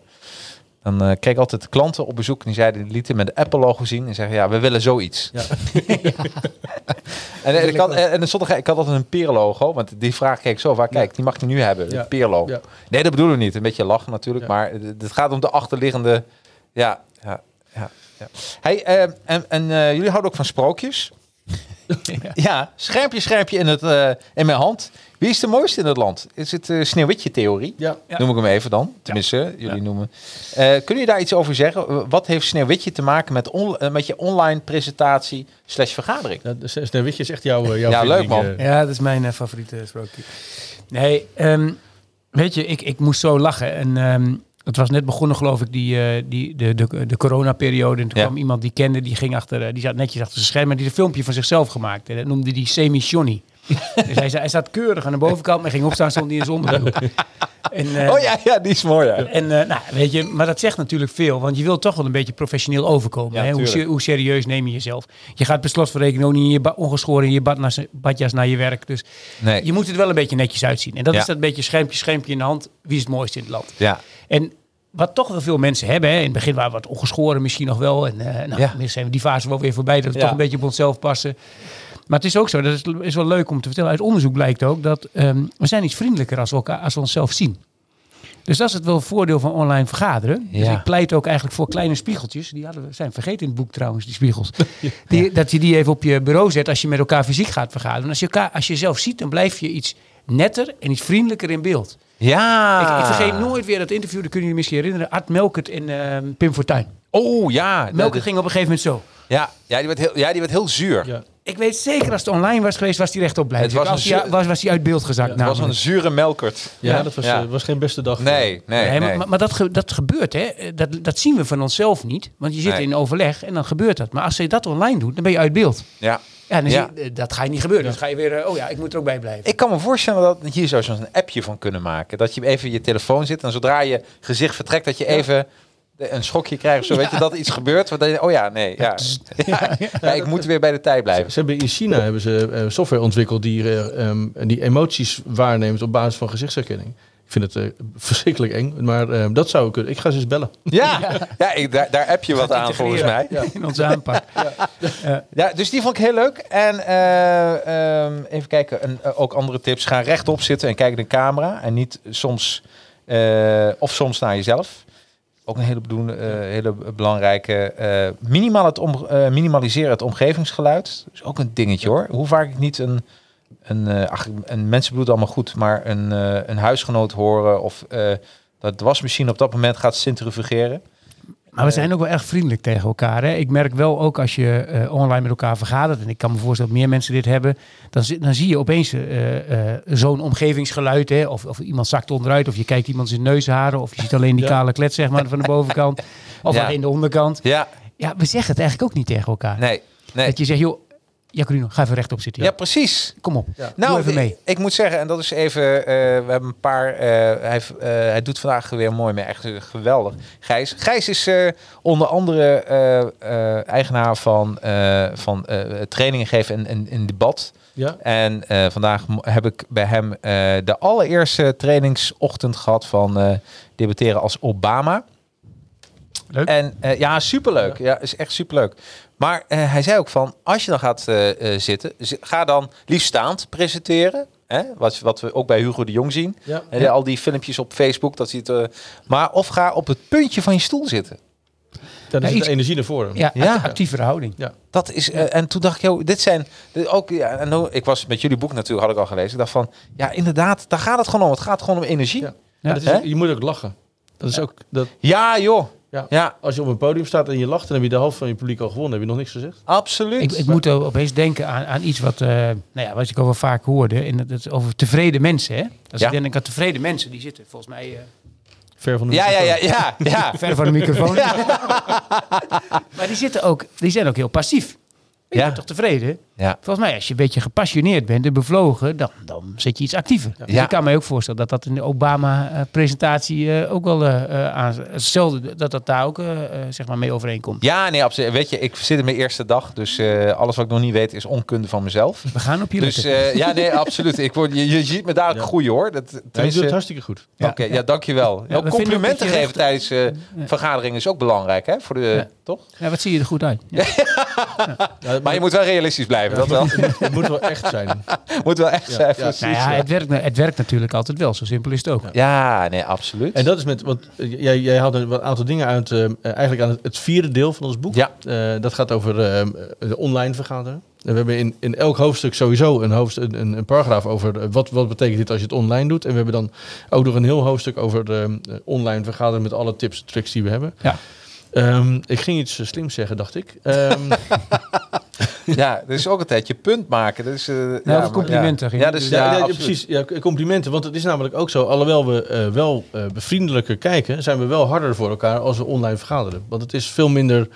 Dan eh kreeg ik altijd klanten op bezoek en die zeiden, die lieten me de Apple logo zien en zeggen, ja, we willen zoiets. Ja. en, eh, ik had, en, en ik had altijd een peerlogo, want die vraag kreeg ik zo vaak, kijk, die mag je nu hebben, Ja. een peerlogo. Ja. Nee, dat bedoelen we niet. Een beetje lachen natuurlijk, Ja. maar het, gaat om de achterliggende, ja, ja, ja. ja. Hey, eh, en, en eh, jullie houden ook van sprookjes? ja, schermpje, schermpje in, het, eh, in mijn hand. Wie is de mooiste in het land? Is het eh Sneeuwwitje-theorie? ja. Noem ik hem even dan. Tenminste, jullie noemen. Eh kunnen jullie daar iets over zeggen? Wat heeft Sneeuwwitje te maken met, on- eh, met je online presentatie slash vergadering? Ja, dus Sneeuwwitje is echt jouw, eh, jouw Ja, leuk, man. eh. Ja, dat is mijn eh, favoriete sprookje. Nee, ehm, weet je, ik, ik moest zo lachen. En ehm, het was net begonnen, geloof ik, die, eh, die, de, de, de coronaperiode. En toen Ja. kwam iemand die kende, die ging achter, eh, die zat netjes achter zijn scherm. En die had een filmpje van zichzelf gemaakt. En dat noemde die Semi-Johnny. Dus hij, hij zat keurig aan de bovenkant, maar ging opstaan, stond hij in zijn onderbroek. En, eh, Oh ja, ja, die is mooi. En eh, nou, weet je, maar dat zegt natuurlijk veel, want je wilt toch wel een beetje professioneel overkomen. Ja, hè? Hoe, se- hoe serieus neem je jezelf? Je gaat per van rekening ook niet in je ongeschoren in je bad naar, badjas naar je werk. Dus Nee. je moet het wel een beetje netjes uitzien. En dat Ja. is dat beetje schermpje, schermpje in de hand. Wie is het mooiste in het land? Ja. En wat toch wel veel mensen hebben, hè? in het begin waren we wat ongeschoren misschien nog wel. En eh nou, Ja. zijn we die fase wel weer voorbij, dat we Ja. toch een beetje op onszelf passen. Maar het is ook zo, dat is, is wel leuk om te vertellen. Uit onderzoek blijkt ook dat ehm, we zijn iets vriendelijker als we, elkaar, als we onszelf zien. Dus dat is het wel voordeel van online vergaderen. Dus ik pleit ook eigenlijk voor kleine spiegeltjes. Die hadden we, zijn vergeten in het boek trouwens, die spiegels. Die, Dat je die even op je bureau zet als je met elkaar fysiek gaat vergaderen. En als je, elkaar, als je jezelf ziet, dan blijf je iets netter en iets vriendelijker in beeld. Ja. Ik, ik vergeet nooit weer dat interview, dat kunnen jullie misschien herinneren. Art Melkert en ehm, Pim Fortuyn. Oh ja. Melkert ging op een gegeven moment zo. ja, ja, die werd heel, ja, die werd heel zuur. Ja. Ik weet zeker als het online was geweest, was hij rechtop blijven. Het was was, een hij, was, was hij uit beeld gezakt. Ja, Het was een zure melkert. Ja, dat was, Ja. eh, was geen beste dag. Nee, nee, Nee, nee. maar, dat, ge- dat gebeurt, hè? Dat, dat zien we van onszelf niet. Want je zit Nee. in overleg en dan gebeurt dat. Maar als je dat online doet, dan ben je uit beeld. Ja. Ja, dan Ja. Zie je, eh, dat ga je niet gebeuren. Dus ga je weer, eh, oh ja, ik moet er ook bij blijven. Ik kan me voorstellen dat hier zou zo'n appje van kunnen maken. Dat je even je telefoon zit en zodra je gezicht vertrekt, dat je even een schokje krijgt. Zo weet je dat er iets gebeurt. Want dan je, oh ja, nee. Ja. Ja, ja, ik moet weer bij de tijd blijven. Ze hebben in China hebben ze eh, software ontwikkeld die, eh, ehm, die emoties waarneemt op basis van gezichtsherkenning. Ik vind het eh, verschrikkelijk eng, maar eh, dat zou kunnen. Ik ga ze eens bellen. Ja, ja ik, daar, daar heb je wat aan volgens mij. In onze aanpak. Ja, dus die vond ik heel leuk. En eh, ehm, even kijken, en, ook andere tips. Ga rechtop zitten en kijk in de camera. En niet soms, eh, of soms naar jezelf. Ook een hele, eh, hele belangrijke. eh minimaal het om, eh, minimaliseren het omgevingsgeluid. Dat is ook een dingetje hoor. Hoe vaak ik niet een, een, ach, een mensenbloed allemaal goed, maar een, een huisgenoot horen of dat de wasmachine op dat moment gaat centrifugeren. Maar we zijn ook wel erg vriendelijk tegen elkaar. Hè? Ik merk wel ook als je eh, online met elkaar vergadert, en ik kan me voorstellen dat meer mensen dit hebben, dan, dan zie je opeens eh, eh, zo'n omgevingsgeluid. Hè? Of, of iemand zakt onderuit, of je kijkt iemand zijn neusharen, of je ziet alleen die Ja. kale klets zeg maar, van de bovenkant. Of Ja. alleen de onderkant. Ja, Ja, we zeggen het eigenlijk ook niet tegen elkaar. nee, nee. Dat je zegt, joh, Jacqueline, ga even rechtop zitten. Ja, joh. precies. Kom op, Ja. doe even mee. Ik, ik moet zeggen, en dat is even, eh, we hebben een paar, eh, hij, eh, hij doet vandaag weer mooi mee, echt geweldig. Gijs. Gijs is eh, onder andere eh, eh, eigenaar van, eh, van eh, trainingen geven en, en, en debat. Ja, En eh, vandaag heb ik bij hem eh, de allereerste trainingsochtend gehad van eh, debatteren als Obama. Leuk. En eh, ja, superleuk. Ja, is echt superleuk. Maar eh, hij zei ook van, als je dan gaat eh, eh, zitten, zi- ga dan liefst staand presenteren. Hè? Wat, wat we ook bij Hugo de Jong zien. ja. En al die filmpjes op Facebook, dat ziet. eh maar of ga op het puntje van je stoel zitten. Dan is Ja, iets- energie naar voren. Ja, Ja. act- actieve verhouding. Dat is, en toen dacht ik, joh, dit zijn dit ook. Ja, en nou, ik was met jullie boek natuurlijk, had ik al gelezen. Ik dacht van, ja, inderdaad, daar gaat het gewoon om. Het gaat gewoon om energie. Ja. Ja, Ja, dat is, je moet ook lachen. Dat is ook, dat, joh. Ja. ja, als je op een podium staat en je lacht, dan heb je de helft van je publiek al gewonnen. Heb je nog niks gezegd? absoluut. Ik, ik moet er opeens denken aan, aan iets wat, eh, nou ja, wat ik al wel vaak hoorde. En dat is over tevreden mensen. Hè? Als Ja. ik denk aan tevreden mensen, die zitten volgens mij eh, Ver van de ja, ja, microfoon. ja, ja, ja. ver van de microfoon. maar die, zitten ook, die zijn ook heel passief. Je Ja. bent toch tevreden? Ja. Volgens mij, als je een beetje gepassioneerd bent en bevlogen, dan, dan zet je iets actiever. Dus Ja. Ik kan me ook voorstellen dat dat in de Obama-presentatie ook wel eh eh, aan... Hetzelfde, dat dat daar ook eh, eh, zeg maar mee overeenkomt. Ja, nee, absoluut. Weet je, ik zit in mijn eerste dag, dus eh, alles wat ik nog niet weet is onkunde van mezelf. We gaan op je Dus eh, ja, nee, absoluut. Ik word, je, je ziet me dadelijk Ja. groeien hoor. Dat, Ja, je doet het hartstikke goed. Oké, ja, dankjewel. Ja, complimenten geven recht- tijdens eh, vergaderingen is ook belangrijk, hè? Voor de, Ja. toch? ja, wat zie je er goed uit. Ja. Ja, Maar je moet wel realistisch blijven, dat wel. Het moet wel echt zijn. moet wel echt Ja, zijn, ja. precies. Nou ja, het werkt, het werkt natuurlijk altijd wel. Zo simpel is het ook. Ja, nee, absoluut. En dat is met, want eh, jij, jij had een wat aantal dingen uit, eh, eigenlijk aan het, het vierde deel van ons boek. Ja. Eh, dat gaat over eh, de online vergaderen. En we hebben in, in elk hoofdstuk sowieso een, hoofdstuk, een, een paragraaf over wat, wat betekent dit als je het online doet. En we hebben dan ook nog een heel hoofdstuk over de, online vergaderen met alle tips en tricks die we hebben. Ja. Ehm, ik ging iets slims zeggen, dacht ik. Ehm, Ja, dat is ook altijd je punt maken. Dat is, eh, ja, complimenten Ja, ja, dus, dus. ja, ja, ja, absoluut. precies. Ja, complimenten. Want het is namelijk ook zo, alhoewel we eh, wel eh, bevriendelijker kijken, zijn we wel harder voor elkaar als we online vergaderen. Want het is veel minder.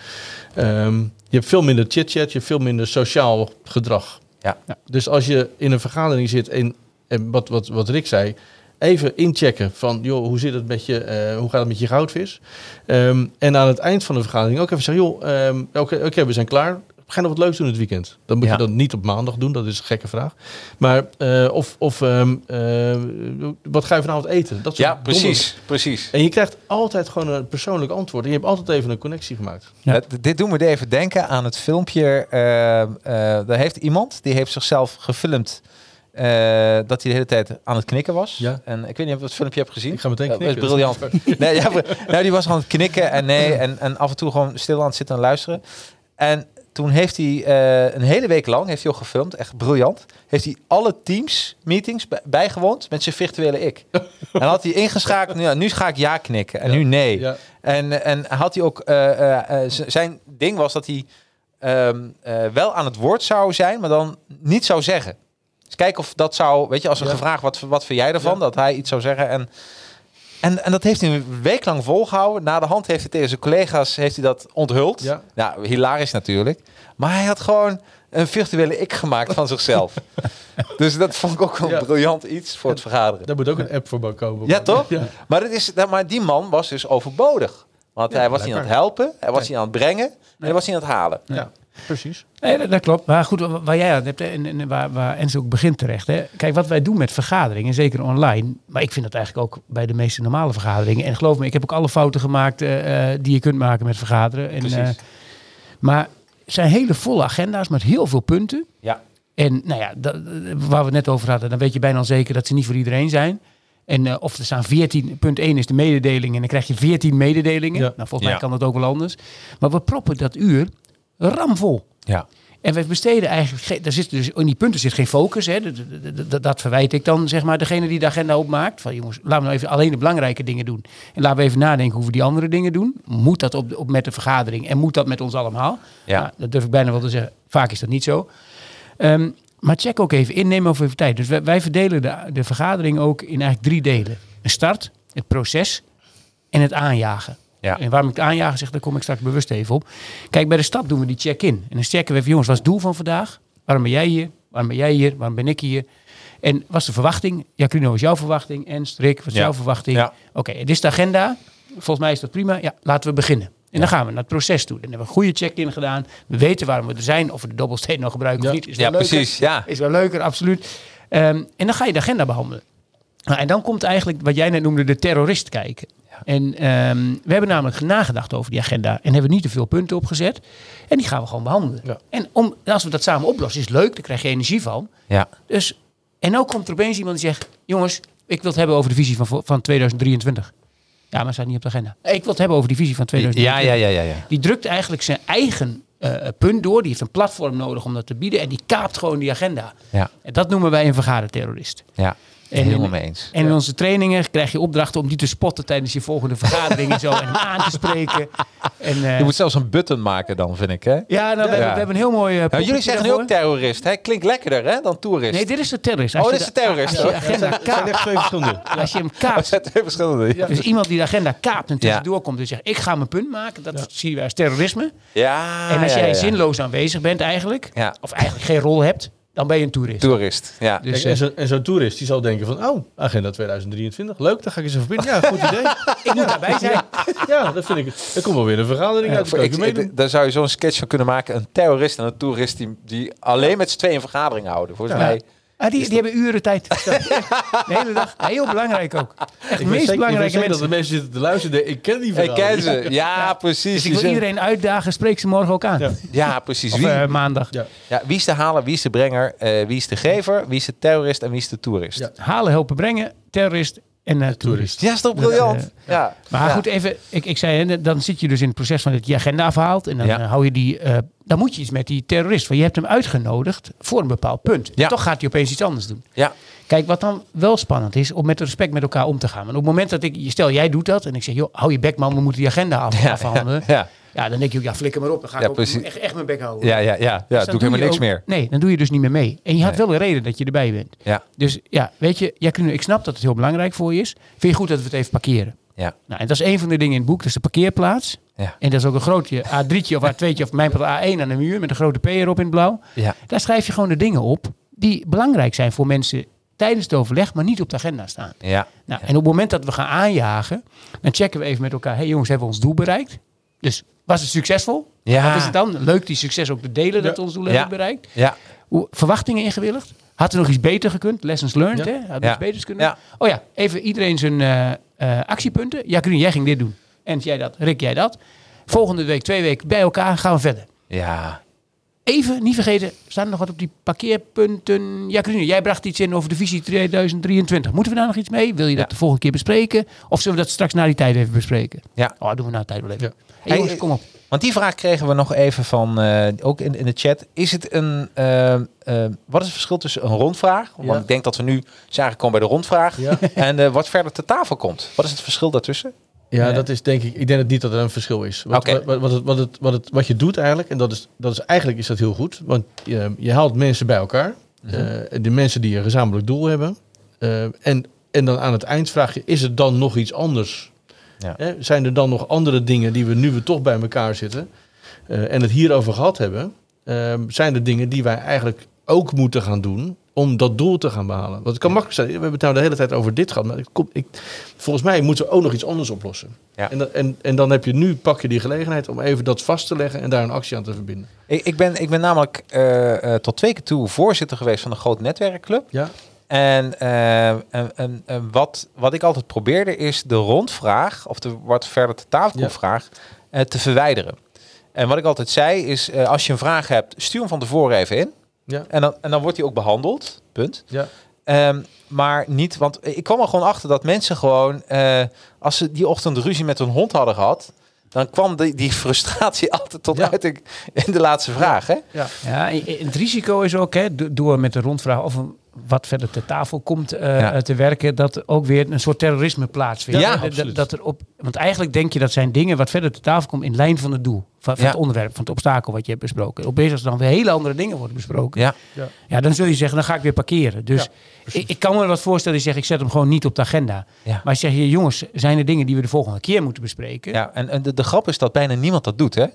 ehm, je hebt veel minder chit-chat, je hebt veel minder sociaal gedrag. Ja. Dus als je in een vergadering zit en, en wat, wat, wat Rick zei, even inchecken van, joh, hoe zit het met je, eh, hoe gaat het met je goudvis? Ehm, en aan het eind van de vergadering ook even zeggen, joh, ehm, oké, oké, we zijn klaar. We gaan nog wat leuks doen het weekend. Dan moet Ja. je dat niet op maandag doen, dat is een gekke vraag. Maar eh, of, of ehm, eh, wat ga je vanavond eten? Dat soort Ja, precies. precies. En je krijgt altijd gewoon een persoonlijk antwoord. En je hebt altijd even een connectie gemaakt. Ja. Dit doet me even denken aan het filmpje. eh eh daar heeft iemand, die heeft zichzelf gefilmd... eh, dat hij de hele tijd aan het knikken was. Ja. En ik weet niet of je het filmpje hebt gezien. Ik ga meteen Dat is knikken. briljant. Nee, ja, nou, die was aan het knikken en nee, en, en af en toe gewoon stil aan het zitten en luisteren. En toen heeft hij eh, een hele week lang, heeft hij ook gefilmd, echt briljant, heeft hij alle teams meetings bij- bijgewoond met zijn virtuele ik. en had hij ingeschakeld, nu, ja, nu ga ik ja knikken en Ja. nu nee. Ja, En, en had hij ook, eh, eh, zijn ding was dat hij ehm, eh, wel aan het woord zou zijn, maar dan niet zou zeggen. Dus kijken of dat zou, weet je, als er Ja. gevraagd wat, wat vind jij ervan, dat hij iets zou zeggen. En, en, en dat heeft hij een week lang volgehouden. Na de hand heeft hij tegen zijn collega's heeft hij dat onthuld. Ja. Nou, hilarisch natuurlijk. Maar hij had gewoon een virtuele ik gemaakt van zichzelf. dus dat vond ik ook Ja. briljant iets voor het vergaderen. daar moet ook een app voor komen. Ja, toch? Ja. Maar, het is, nou, maar die man was dus overbodig. Want hij was niet aan het helpen, hij was niet aan het brengen, en hij was niet aan het halen. Ja, precies. Nee, dat, dat klopt. Maar goed, wa- waar jij aan hebt, hè, en, en waar, waar Enzo ook begint terecht. Hè. Kijk, wat wij doen met vergaderingen, zeker online. Maar ik vind dat eigenlijk ook bij de meeste normale vergaderingen. En geloof me, ik heb ook alle fouten gemaakt eh, eh, die je kunt maken met vergaderen. En, Precies. eh, maar het zijn hele volle agenda's met heel veel punten. Ja. En nou ja, dat, waar we het net over hadden, dan weet je bijna al zeker dat ze niet voor iedereen zijn. En of er staan 14, punt 1 is de mededeling en dan krijg je 14 mededelingen. Ja. Nou, volgens mij Ja. kan dat ook wel anders. Maar we proppen dat uur ramvol. Ja. En we besteden eigenlijk, daar zit dus in die punten zit geen focus. Hè. Dat, dat- dat, dat verwijt ik dan, zeg maar, degene die de agenda opmaakt. Van jongens, laten we nou even alleen de belangrijke dingen doen. En laten we even nadenken hoe we die andere dingen doen. Moet dat op, op met de vergadering en moet dat met ons allemaal? Ja. Nou, dat durf ik bijna wel te zeggen. Vaak is dat niet zo. Ehm, maar check ook even in, neem over even tijd. Dus wij, wij verdelen de, de vergadering ook in eigenlijk drie delen. Een start, het proces en het aanjagen. Ja. En waarom ik het aanjagen zeg, daar kom ik straks bewust even op. Kijk, bij de start doen we die check-in. En dan checken we even, jongens, wat is het doel van vandaag? Waarom ben jij hier? Waarom ben jij hier? Waarom ben ik hier? En wat is de verwachting? Jacrino, wat is jouw verwachting? En Strik, wat is Ja. jouw verwachting? Ja. Oké, dit is de agenda. Volgens mij is dat prima. Ja, laten we beginnen. En dan gaan we naar het proces toe. Dan hebben we een goede check-in gedaan. We weten waarom we er zijn. Of we de dobbelsteen nog gebruiken Ja. of niet. Is Ja, wel leuker. precies. Ja. Is wel leuker, absoluut. Ehm, en dan ga je de agenda behandelen. Nou, en dan komt eigenlijk wat jij net noemde de terrorist kijken. En ehm, we hebben namelijk nagedacht over die agenda. En hebben niet te veel punten opgezet. En die gaan we gewoon behandelen. Ja. En om, als we dat samen oplossen, is leuk. Daar krijg je energie van. Ja. Dus, en nou komt er opeens iemand die zegt... Jongens, ik wil het hebben over de visie van, van 2023. Ja, maar staat niet op de agenda. Ik wil het hebben over die visie van Ja, 2023. ja, ja, ja, ja. Die drukt eigenlijk zijn eigen eh, punt door. Die heeft een platform nodig om dat te bieden. En die kaapt gewoon die agenda. Ja, En dat noemen wij een vergaderterrorist. ja. En- helemaal mee eens. En in onze trainingen krijg je opdrachten om die te spotten tijdens je volgende vergadering en zo. En hem aan te spreken. En, eh, Je moet zelfs een button maken dan, vind ik, hè? ja, nou, we, hebben, we hebben een heel mooi. eh, Nou, jullie zeggen nu ook terrorist, hè? Klinkt lekkerder, hè, dan toerist. Nee, dit is de terrorist. Oh, dit is de terrorist, Als je de hoor. agenda Het zijn kaapt. echt twee verschillende. Als je hem Dat kaapt. zijn twee verschillende. Ja, Dus iemand die de agenda kaapt en Ja. tussendoor komt en zegt: Ik ga mijn punt maken. Dat zien wij als terrorisme. ja en als ja, jij ja. zinloos aanwezig bent, eigenlijk. Ja. Of eigenlijk geen rol hebt, dan ben je een toerist. Toerist, ja. Dus, Kijk, eh, en zo- en zo'n toerist die zal denken van, oh, agenda 2023, leuk, daar ga ik eens even binnen. Ja, goed idee. ik moet daarbij zijn. Ja, dat vind ik. Er komt wel weer een vergadering uit. Ik, ik ik- daar zou je zo'n sketch van kunnen maken. Een terrorist en een toerist die, die alleen met z'n tweeën een vergadering houden. Volgens Ja. mij. Ah, die, die hebben uren tijd. De hele dag. Heel belangrijk ook. Echt Ik weet meest ik belangrijke zeker dat mensen. de mensen zitten te luisteren. Ik ken die Ik vergadering. ken ze. Ja, precies. Dus ik wil iedereen uitdagen, spreek ze morgen ook aan. Ja. Ja, precies. Of Wie, eh, maandag. Ja. ja, wie is de haler, wie is de brenger, eh, wie is de gever, wie is de terrorist en wie is de toerist? Ja. Halen, helpen, brengen, terrorist en eh, toerist. Ja, is toch briljant? Dat, ja. Maar Ja. goed, even, ik, ik zei, hè, dan zit je dus in het proces van dat je je agenda afhaalt. En dan Ja. eh, hou je die, eh, dan moet je iets met die terrorist. Want je hebt hem uitgenodigd voor een bepaald punt. Ja. Toch gaat hij opeens iets anders doen. Ja, Kijk, wat dan wel spannend is, om met respect met elkaar om te gaan. Want op het moment dat ik, stel jij doet dat en ik zeg, joh, hou je bek man, we moeten die agenda af, Ja, afhandelen. ja, Ja. dan denk je ook, ja, flikker maar op. Dan ga ik ook echt, echt mijn bek houden. ja, ja, ja, ja. Dus doe ik helemaal niks ook- meer. Nee, dan doe je dus niet meer mee. En je had wel een reden dat je erbij bent. Ja, Dus ja, weet je, ik snap dat het heel belangrijk voor je is. Vind je goed dat we het even parkeren? Ja. Nou, en dat is een van de dingen in het boek, dat is de parkeerplaats. Ja. En dat is ook een grootje A3'tje of A2'tje of mijn part A1 aan de muur met een grote P erop in het blauw. Ja. Daar schrijf je gewoon de dingen op die belangrijk zijn voor mensen tijdens het overleg, maar niet op de agenda staan. Ja. Nou, En op het moment dat we gaan aanjagen, dan checken we even met elkaar. hey jongens, hebben we ons doel bereikt? Dus was het succesvol? Ja. Wat is het dan? Leuk die succes ook te delen dat ons doel Ja. hebben bereikt. Ja. Hoe, verwachtingen ingewilligd? Had er nog iets beter gekund? Lessons learned, Ja. hè? Had er Ja. iets beters kunnen? Ja. Oh ja, even iedereen zijn eh, eh, actiepunten. Ja, Green, jij ging dit doen. En jij dat. Rick, jij dat. Volgende week, twee weken bij elkaar, gaan we verder. Ja. Even, niet vergeten, staan er nog wat op die parkeerpunten? Ja, Green, jij bracht iets in over de visie 2023. Moeten we daar nog iets mee? Wil je dat Ja. de volgende keer bespreken? Of zullen we dat straks na die tijd even bespreken? Ja. Oh, doen we na de tijd wel even. Ja. Hey, jongens, kom op. Want die vraag kregen we nog even van, eh, ook in, in de chat. Is het een, eh, eh, wat is het verschil tussen een rondvraag? Want Ja. ik denk dat we nu zijn komen bij de rondvraag. Ja. En eh, wat verder te tafel komt. Wat is het verschil daartussen? Ja, Ja. dat is denk ik. Ik denk het niet dat er een verschil is. Wat, Oké. wat, wat, het, wat, het, wat, het, wat je doet eigenlijk, en dat is, dat is eigenlijk is dat heel goed. Want je, je haalt mensen bij elkaar. Mhm. eh, de mensen die een gezamenlijk doel hebben. Eh, en, en dan aan het eind vraag je, is het dan nog iets anders? Ja. Zijn er dan nog andere dingen die we nu we toch bij elkaar zitten eh, en het hierover gehad hebben? eh, zijn er dingen die wij eigenlijk ook moeten gaan doen om dat doel te gaan behalen? Want het kan makkelijk zijn. We hebben het nou de hele tijd over dit gehad, maar ik ik, volgens mij moeten we ook nog iets anders oplossen. Ja. En, dan- en, en dan heb je nu, pak je die gelegenheid om even dat vast te leggen en daar een actie aan te verbinden. Ik, ik, ben, ik ben namelijk eh, eh, tot twee keer toe voorzitter geweest van een groot netwerkclub. Ja, En, eh, en, en, en wat, wat ik altijd probeerde is de rondvraag, of de wat verder te tafel komt Ja. vraag, eh, te verwijderen. En wat ik altijd zei is, eh, als je een vraag hebt, stuur hem van tevoren even in. ja, En dan, en dan wordt hij ook behandeld, punt. ja. Ehm, maar niet, want ik kwam er gewoon achter dat mensen gewoon, eh, als ze die ochtend ruzie met hun hond hadden gehad, dan kwam die, die frustratie altijd tot Ja. uiting in de laatste vraag. Hè? ja. Ja, het risico is ook, hè, do- door met de rondvraag of een, wat verder ter tafel komt eh, Ja. eh, te werken, dat ook weer een soort terrorisme plaatsvindt. Ja, dat- absoluut. dat er op, want eigenlijk denk je dat zijn dingen wat verder ter tafel komt in lijn van het doel, van, van Ja. het onderwerp, van het obstakel wat je hebt besproken. Opeens als er dan weer hele andere dingen worden besproken, Ja, ja, dan zul je zeggen, dan ga ik weer parkeren. Dus Ja, ik, ik kan me wat voorstellen, die zegt, ik zet hem gewoon niet op de agenda. ja. Maar zeg je, jongens, zijn er dingen die we de volgende keer moeten bespreken? Ja, en, en de, de grap is dat bijna niemand dat doet, hè?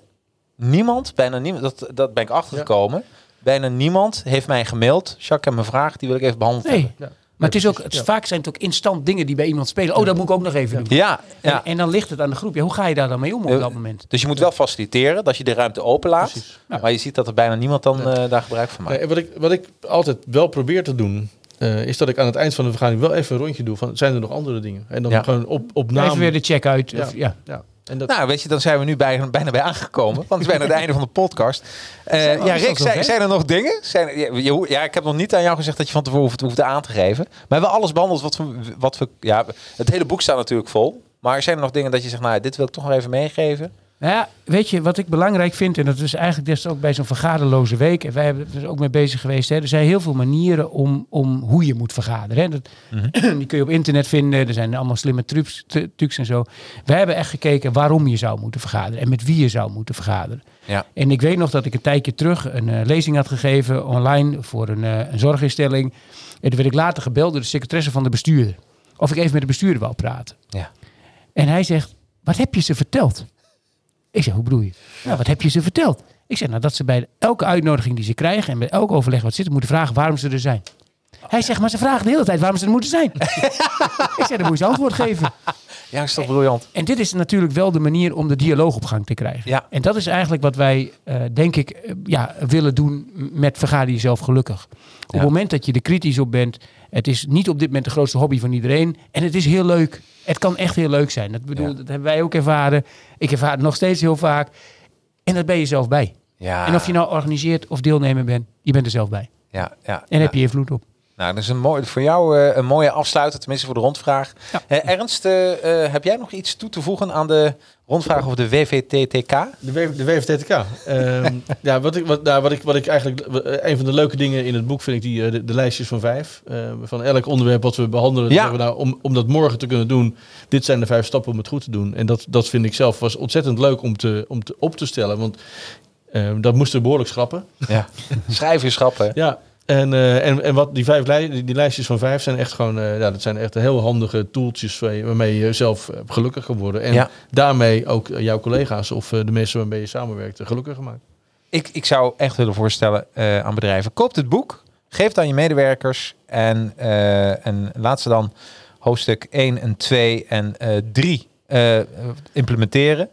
Niemand, bijna niemand, dat, dat ben ik achtergekomen. Bijna niemand heeft mij gemaild. Jacques, heb een vraag, die wil ik even behandeld Nee. ja. Maar het is ook, het, vaak zijn het ook instant dingen die bij iemand spelen. Oh, dat moet ik ook nog even doen. Ja, ja. En, en dan ligt het aan de groep. Ja, hoe ga je daar dan mee om op Eh, dat moment? Dus je moet wel faciliteren, dat je de ruimte openlaat. Precies. Maar je ziet dat er bijna niemand dan eh, daar gebruik van maakt. Nee, wat, ik, wat ik altijd wel probeer te doen, eh, is dat ik aan het eind van de vergadering wel even een rondje doe van, zijn er nog andere dingen? En dan Ja. gewoon op, op naam. Even weer de check uit. Ja. Of, ja. ja. En dat, Nou, weet je, dan zijn we nu bij, bijna bij aangekomen. Want het is bijna het einde van de podcast. Zijn we- ja, Rick, zijn, zijn er nog dingen? Zijn, ja, ik heb nog niet aan jou gezegd dat je van tevoren hoeft, hoeft aan te geven. Maar we hebben alles behandeld wat we, wat we... Ja, het hele boek staat natuurlijk vol. Maar zijn er nog dingen dat je zegt, nou, dit wil ik toch nog even meegeven? Nou ja, weet je wat ik belangrijk vind? En dat is eigenlijk des ook bij zo'n vergaderloze week. En wij hebben er ook mee bezig geweest. Hè. Er zijn heel veel manieren om, om hoe je moet vergaderen. Hè. Dat, Die kun je op internet vinden. Er zijn allemaal slimme trucs, tru- trucs en zo. Wij hebben echt gekeken waarom je zou moeten vergaderen. En met wie je zou moeten vergaderen. Ja. En ik weet nog dat ik een tijdje terug een eh, lezing had gegeven online voor een, eh, een zorginstelling. En toen werd ik later gebeld door de secretaresse van de bestuurder. Of ik even met de bestuurder wou praten. Ja. En hij zegt, wat heb je ze verteld? Ik zeg, hoe bedoel je? Nou, wat heb je ze verteld? Ik zeg, nou dat ze bij elke uitnodiging die ze krijgen en bij elk overleg wat zitten, moeten vragen waarom ze er zijn. Hij zegt, maar ze vragen de hele tijd waarom ze er moeten zijn. ik zeg, dan moet je ze antwoord geven. Ja, is toch briljant? En dit is natuurlijk wel de manier om de dialoog op gang te krijgen. Ja. En dat is eigenlijk wat wij, eh, denk ik, eh, ja, willen doen met Vergader Jezelf Gelukkig. Op het moment dat je er kritisch op bent, het is niet op dit moment de grootste hobby van iedereen. En het is heel leuk. Het kan echt heel leuk zijn. Dat, bedoel, Ja. dat hebben wij ook ervaren. Ik ervaar het nog steeds heel vaak. En dat ben je zelf bij. Ja. En of je nou organiseert of deelnemer bent, je bent er zelf bij. Ja, ja. En heb je invloed op. Nou, dat is een mooi, voor jou eh, een mooie afsluiter, tenminste voor de rondvraag. Ja. Eh, Ernst, eh, heb jij nog iets toe te voegen aan de rondvraag over de WVTTK? De, w, de WVTTK. Ehm, ja, wat ik, wat, nou, wat, ik, wat ik eigenlijk... Een van de leuke dingen in het boek vind ik die, eh, de, de lijstjes van vijf. Eh, van elk onderwerp wat we behandelen. Ja. we nou, om, om dat morgen te kunnen doen. Dit zijn de vijf stappen om het goed te doen. En dat, dat vind ik zelf was ontzettend leuk om, te, om te, op te stellen. Want eh, dat moesten we behoorlijk schrappen. Ja. Schrijven, schrappen. Ja. En, eh, en, en wat die vijf die, die lijstjes van vijf zijn echt gewoon, eh, ja, dat zijn echt heel handige tooltjes waar- waarmee je zelf eh, gelukkig kan worden. En Ja. daarmee ook jouw collega's of de mensen waarmee je samenwerkt gelukkiger maakt. Ik, ik zou echt willen voorstellen aan bedrijven. Koop het boek, geef het aan je medewerkers en, en laat ze dan hoofdstuk 1 en 2 en eh 3 implementeren.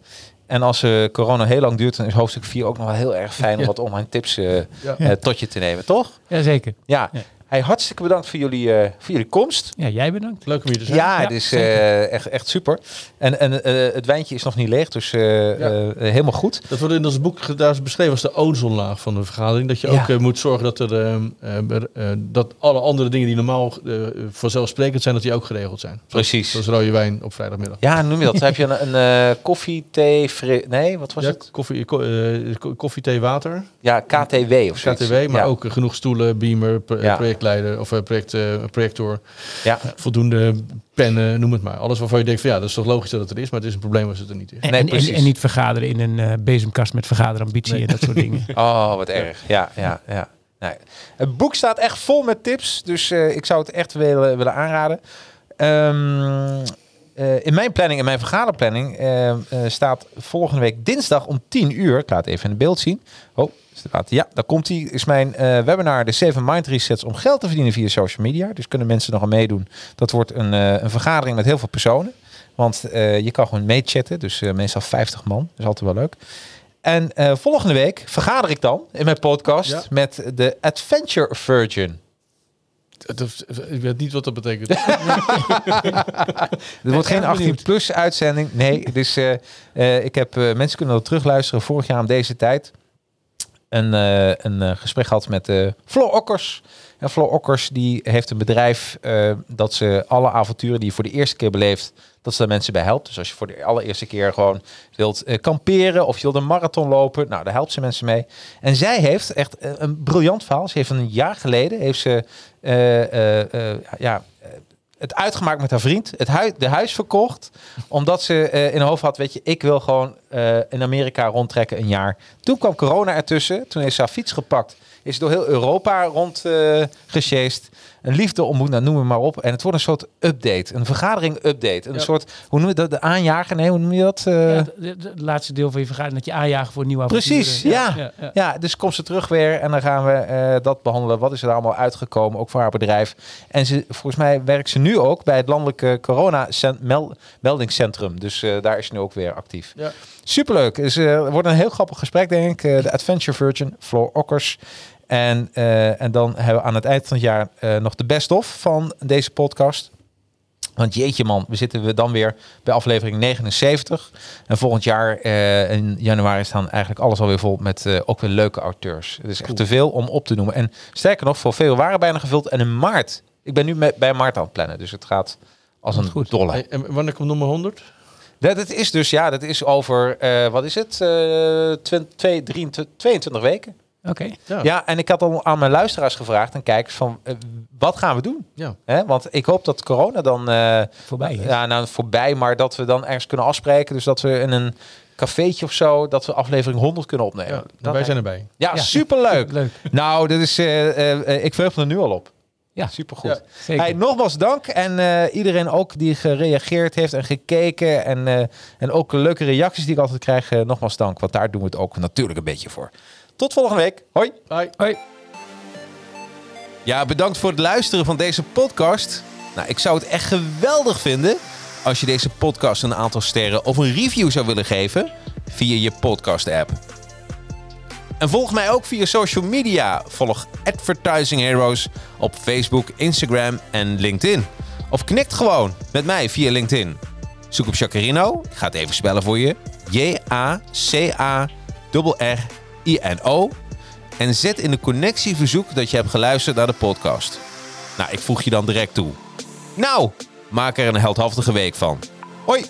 En als eh, corona heel lang duurt, dan is hoofdstuk 4 ook nog wel heel erg fijn om Ja. wat online tips eh, Ja. eh, tot je te nemen, toch? Jazeker. Ja. Ja. Hey, hartstikke bedankt voor jullie, eh, voor jullie komst. Ja, jij bedankt. Leuk om hier te zijn. Ja, Ja, het is eh, echt, echt super. En, en eh, het wijntje is nog niet leeg, dus eh, Ja. eh, helemaal goed. Dat wordt in ons boek daar is beschreven als de ozonlaag van de vergadering. Dat je Ja. ook moet zorgen dat, er, dat alle andere dingen die normaal eh, vanzelfsprekend zijn, dat die ook geregeld zijn. Zoals, Precies. zoals rode wijn op vrijdagmiddag. Ja, noem je dat? Heb je een, een eh, koffie, thee, fri- Nee, wat was Ja, het? koffie, ko- ko- koffie, thee, water. Ja, KTW of zo. KTW, maar ja. ook genoeg stoelen, beamer, pro- Ja. Projectleider of eh, project, eh, projector, Ja. voldoende pennen, noem het maar. Alles waarvan je denkt van ja, dat is toch logisch dat het er is, maar het is een probleem als het er niet is. En, Nee, en, en, precies. en niet vergaderen in een eh, bezemkast met vergaderambitie en dat soort dingen. Oh, wat erg. Ja, ja, ja. Nee. Het boek staat echt vol met tips, dus eh, ik zou het echt willen, willen aanraden. Ehm, eh, in mijn planning, in mijn vergaderplanning, eh, eh, staat volgende week dinsdag om 10 uur. Ik laat het even in het beeld zien. Oh, ja, daar komt hij. Is mijn eh, webinar, de 7 Mind Resets, om geld te verdienen via social media. Dus kunnen mensen nog aan meedoen. Dat wordt een, eh, een vergadering met heel veel personen. Want eh, je kan gewoon meechatten, dus meestal 50 man. Dat is altijd wel leuk. En volgende week vergader ik dan in mijn podcast Ja. met de Adventure Virgin. Ik weet niet wat dat betekent. Er wordt geen erg 18 benieuwd. plus uitzending. Nee, dus ik heb mensen kunnen dat terugluisteren vorig jaar om deze tijd. Een, eh, een eh, gesprek gehad met eh Floor Okkers. En Floor Okkers die heeft een bedrijf dat ze alle avonturen die je voor de eerste keer beleeft, dat ze daar mensen bij helpt. Dus als je voor de allereerste keer gewoon wilt kamperen of je wilt een marathon lopen, nou daar helpt ze mensen mee. En zij heeft echt een briljant verhaal. Ze heeft een jaar geleden heeft ze ja, het uitgemaakt met haar vriend, het de huis verkocht, omdat ze eh, in haar hoofd had, weet je, ik wil gewoon eh, in Amerika rondtrekken een jaar. Toen kwam corona ertussen, toen heeft ze haar fiets gepakt, is door heel Europa rond een liefde ontmoet, nou, noem het maar op. En het wordt een soort update, een vergadering-update, een Ja. soort, hoe noem je dat, de aanjager, nee, hoe noem je dat? Eh, Ja, het laatste deel van je vergadering, dat je aanjagen voor nieuwe Precies, ja. ja, dus komt ze terug weer en dan gaan we eh, dat behandelen. Wat is er allemaal uitgekomen, ook voor haar bedrijf. En ze, volgens mij werkt ze nu ook bij het landelijke corona-meldingscentrum. Dus eh, daar is ze nu ook weer actief. Ja. Superleuk. Dus, het wordt een heel grappig gesprek, denk ik. De Adventure Virgin, Floor Okkers. En, eh, en dan hebben we aan het eind van het jaar eh, nog de best-of van deze podcast. Want jeetje man, we zitten we dan weer bij aflevering 79. En volgend jaar eh, in januari staan eigenlijk alles alweer vol met ook weer leuke auteurs. Het is echt te veel om op te noemen. En sterker nog, voor veel waren bijna gevuld. En in maart, ik ben nu met, bij maart aan het plannen. Dus het gaat als een Goed. dolle. Hey, en wanneer komt nummer 100? Dat, dat is dus, ja, dat is over, wat is het? Eh 20, 23, 22 weken. Oké. Ja. Ja, en ik had al aan mijn luisteraars gevraagd en kijkers van, eh, wat gaan we doen? Ja. Hè? Want ik hoop dat corona dan eh, Voorbij is. ja, nou voorbij, maar dat we dan ergens kunnen afspreken. Dus dat we in een cafeetje of zo, dat we aflevering 100 kunnen opnemen. Ja, dat wij zijn erbij. Ja, Ja. superleuk. Leuk. Nou, dit is, eh, ik verheug me er nu al op. Ja. supergoed. Ja, Zeker. Hey, nogmaals dank. En eh, iedereen ook die gereageerd heeft en gekeken. En, eh, en ook leuke reacties die ik altijd krijg. nogmaals dank, want daar doen we het ook natuurlijk een beetje voor. Tot volgende week. Hoi. Bye. Hoi. Ja, bedankt voor het luisteren van deze podcast. Nou, ik zou het echt geweldig vinden als je deze podcast een aantal sterren of een review zou willen geven via je podcast-app. En volg mij ook via social media. Volg Advertising Heroes op Facebook, Instagram en LinkedIn. Of knikt gewoon met mij via LinkedIn. Zoek op Jacarino. Ik ga het even spellen voor je. J-A-C-A-R-R-I-N-O. En zet in de connectieverzoek dat je hebt geluisterd naar de podcast. Nou, ik voeg je dan direct toe. Nou, maak er een heldhaftige week van. Hoi!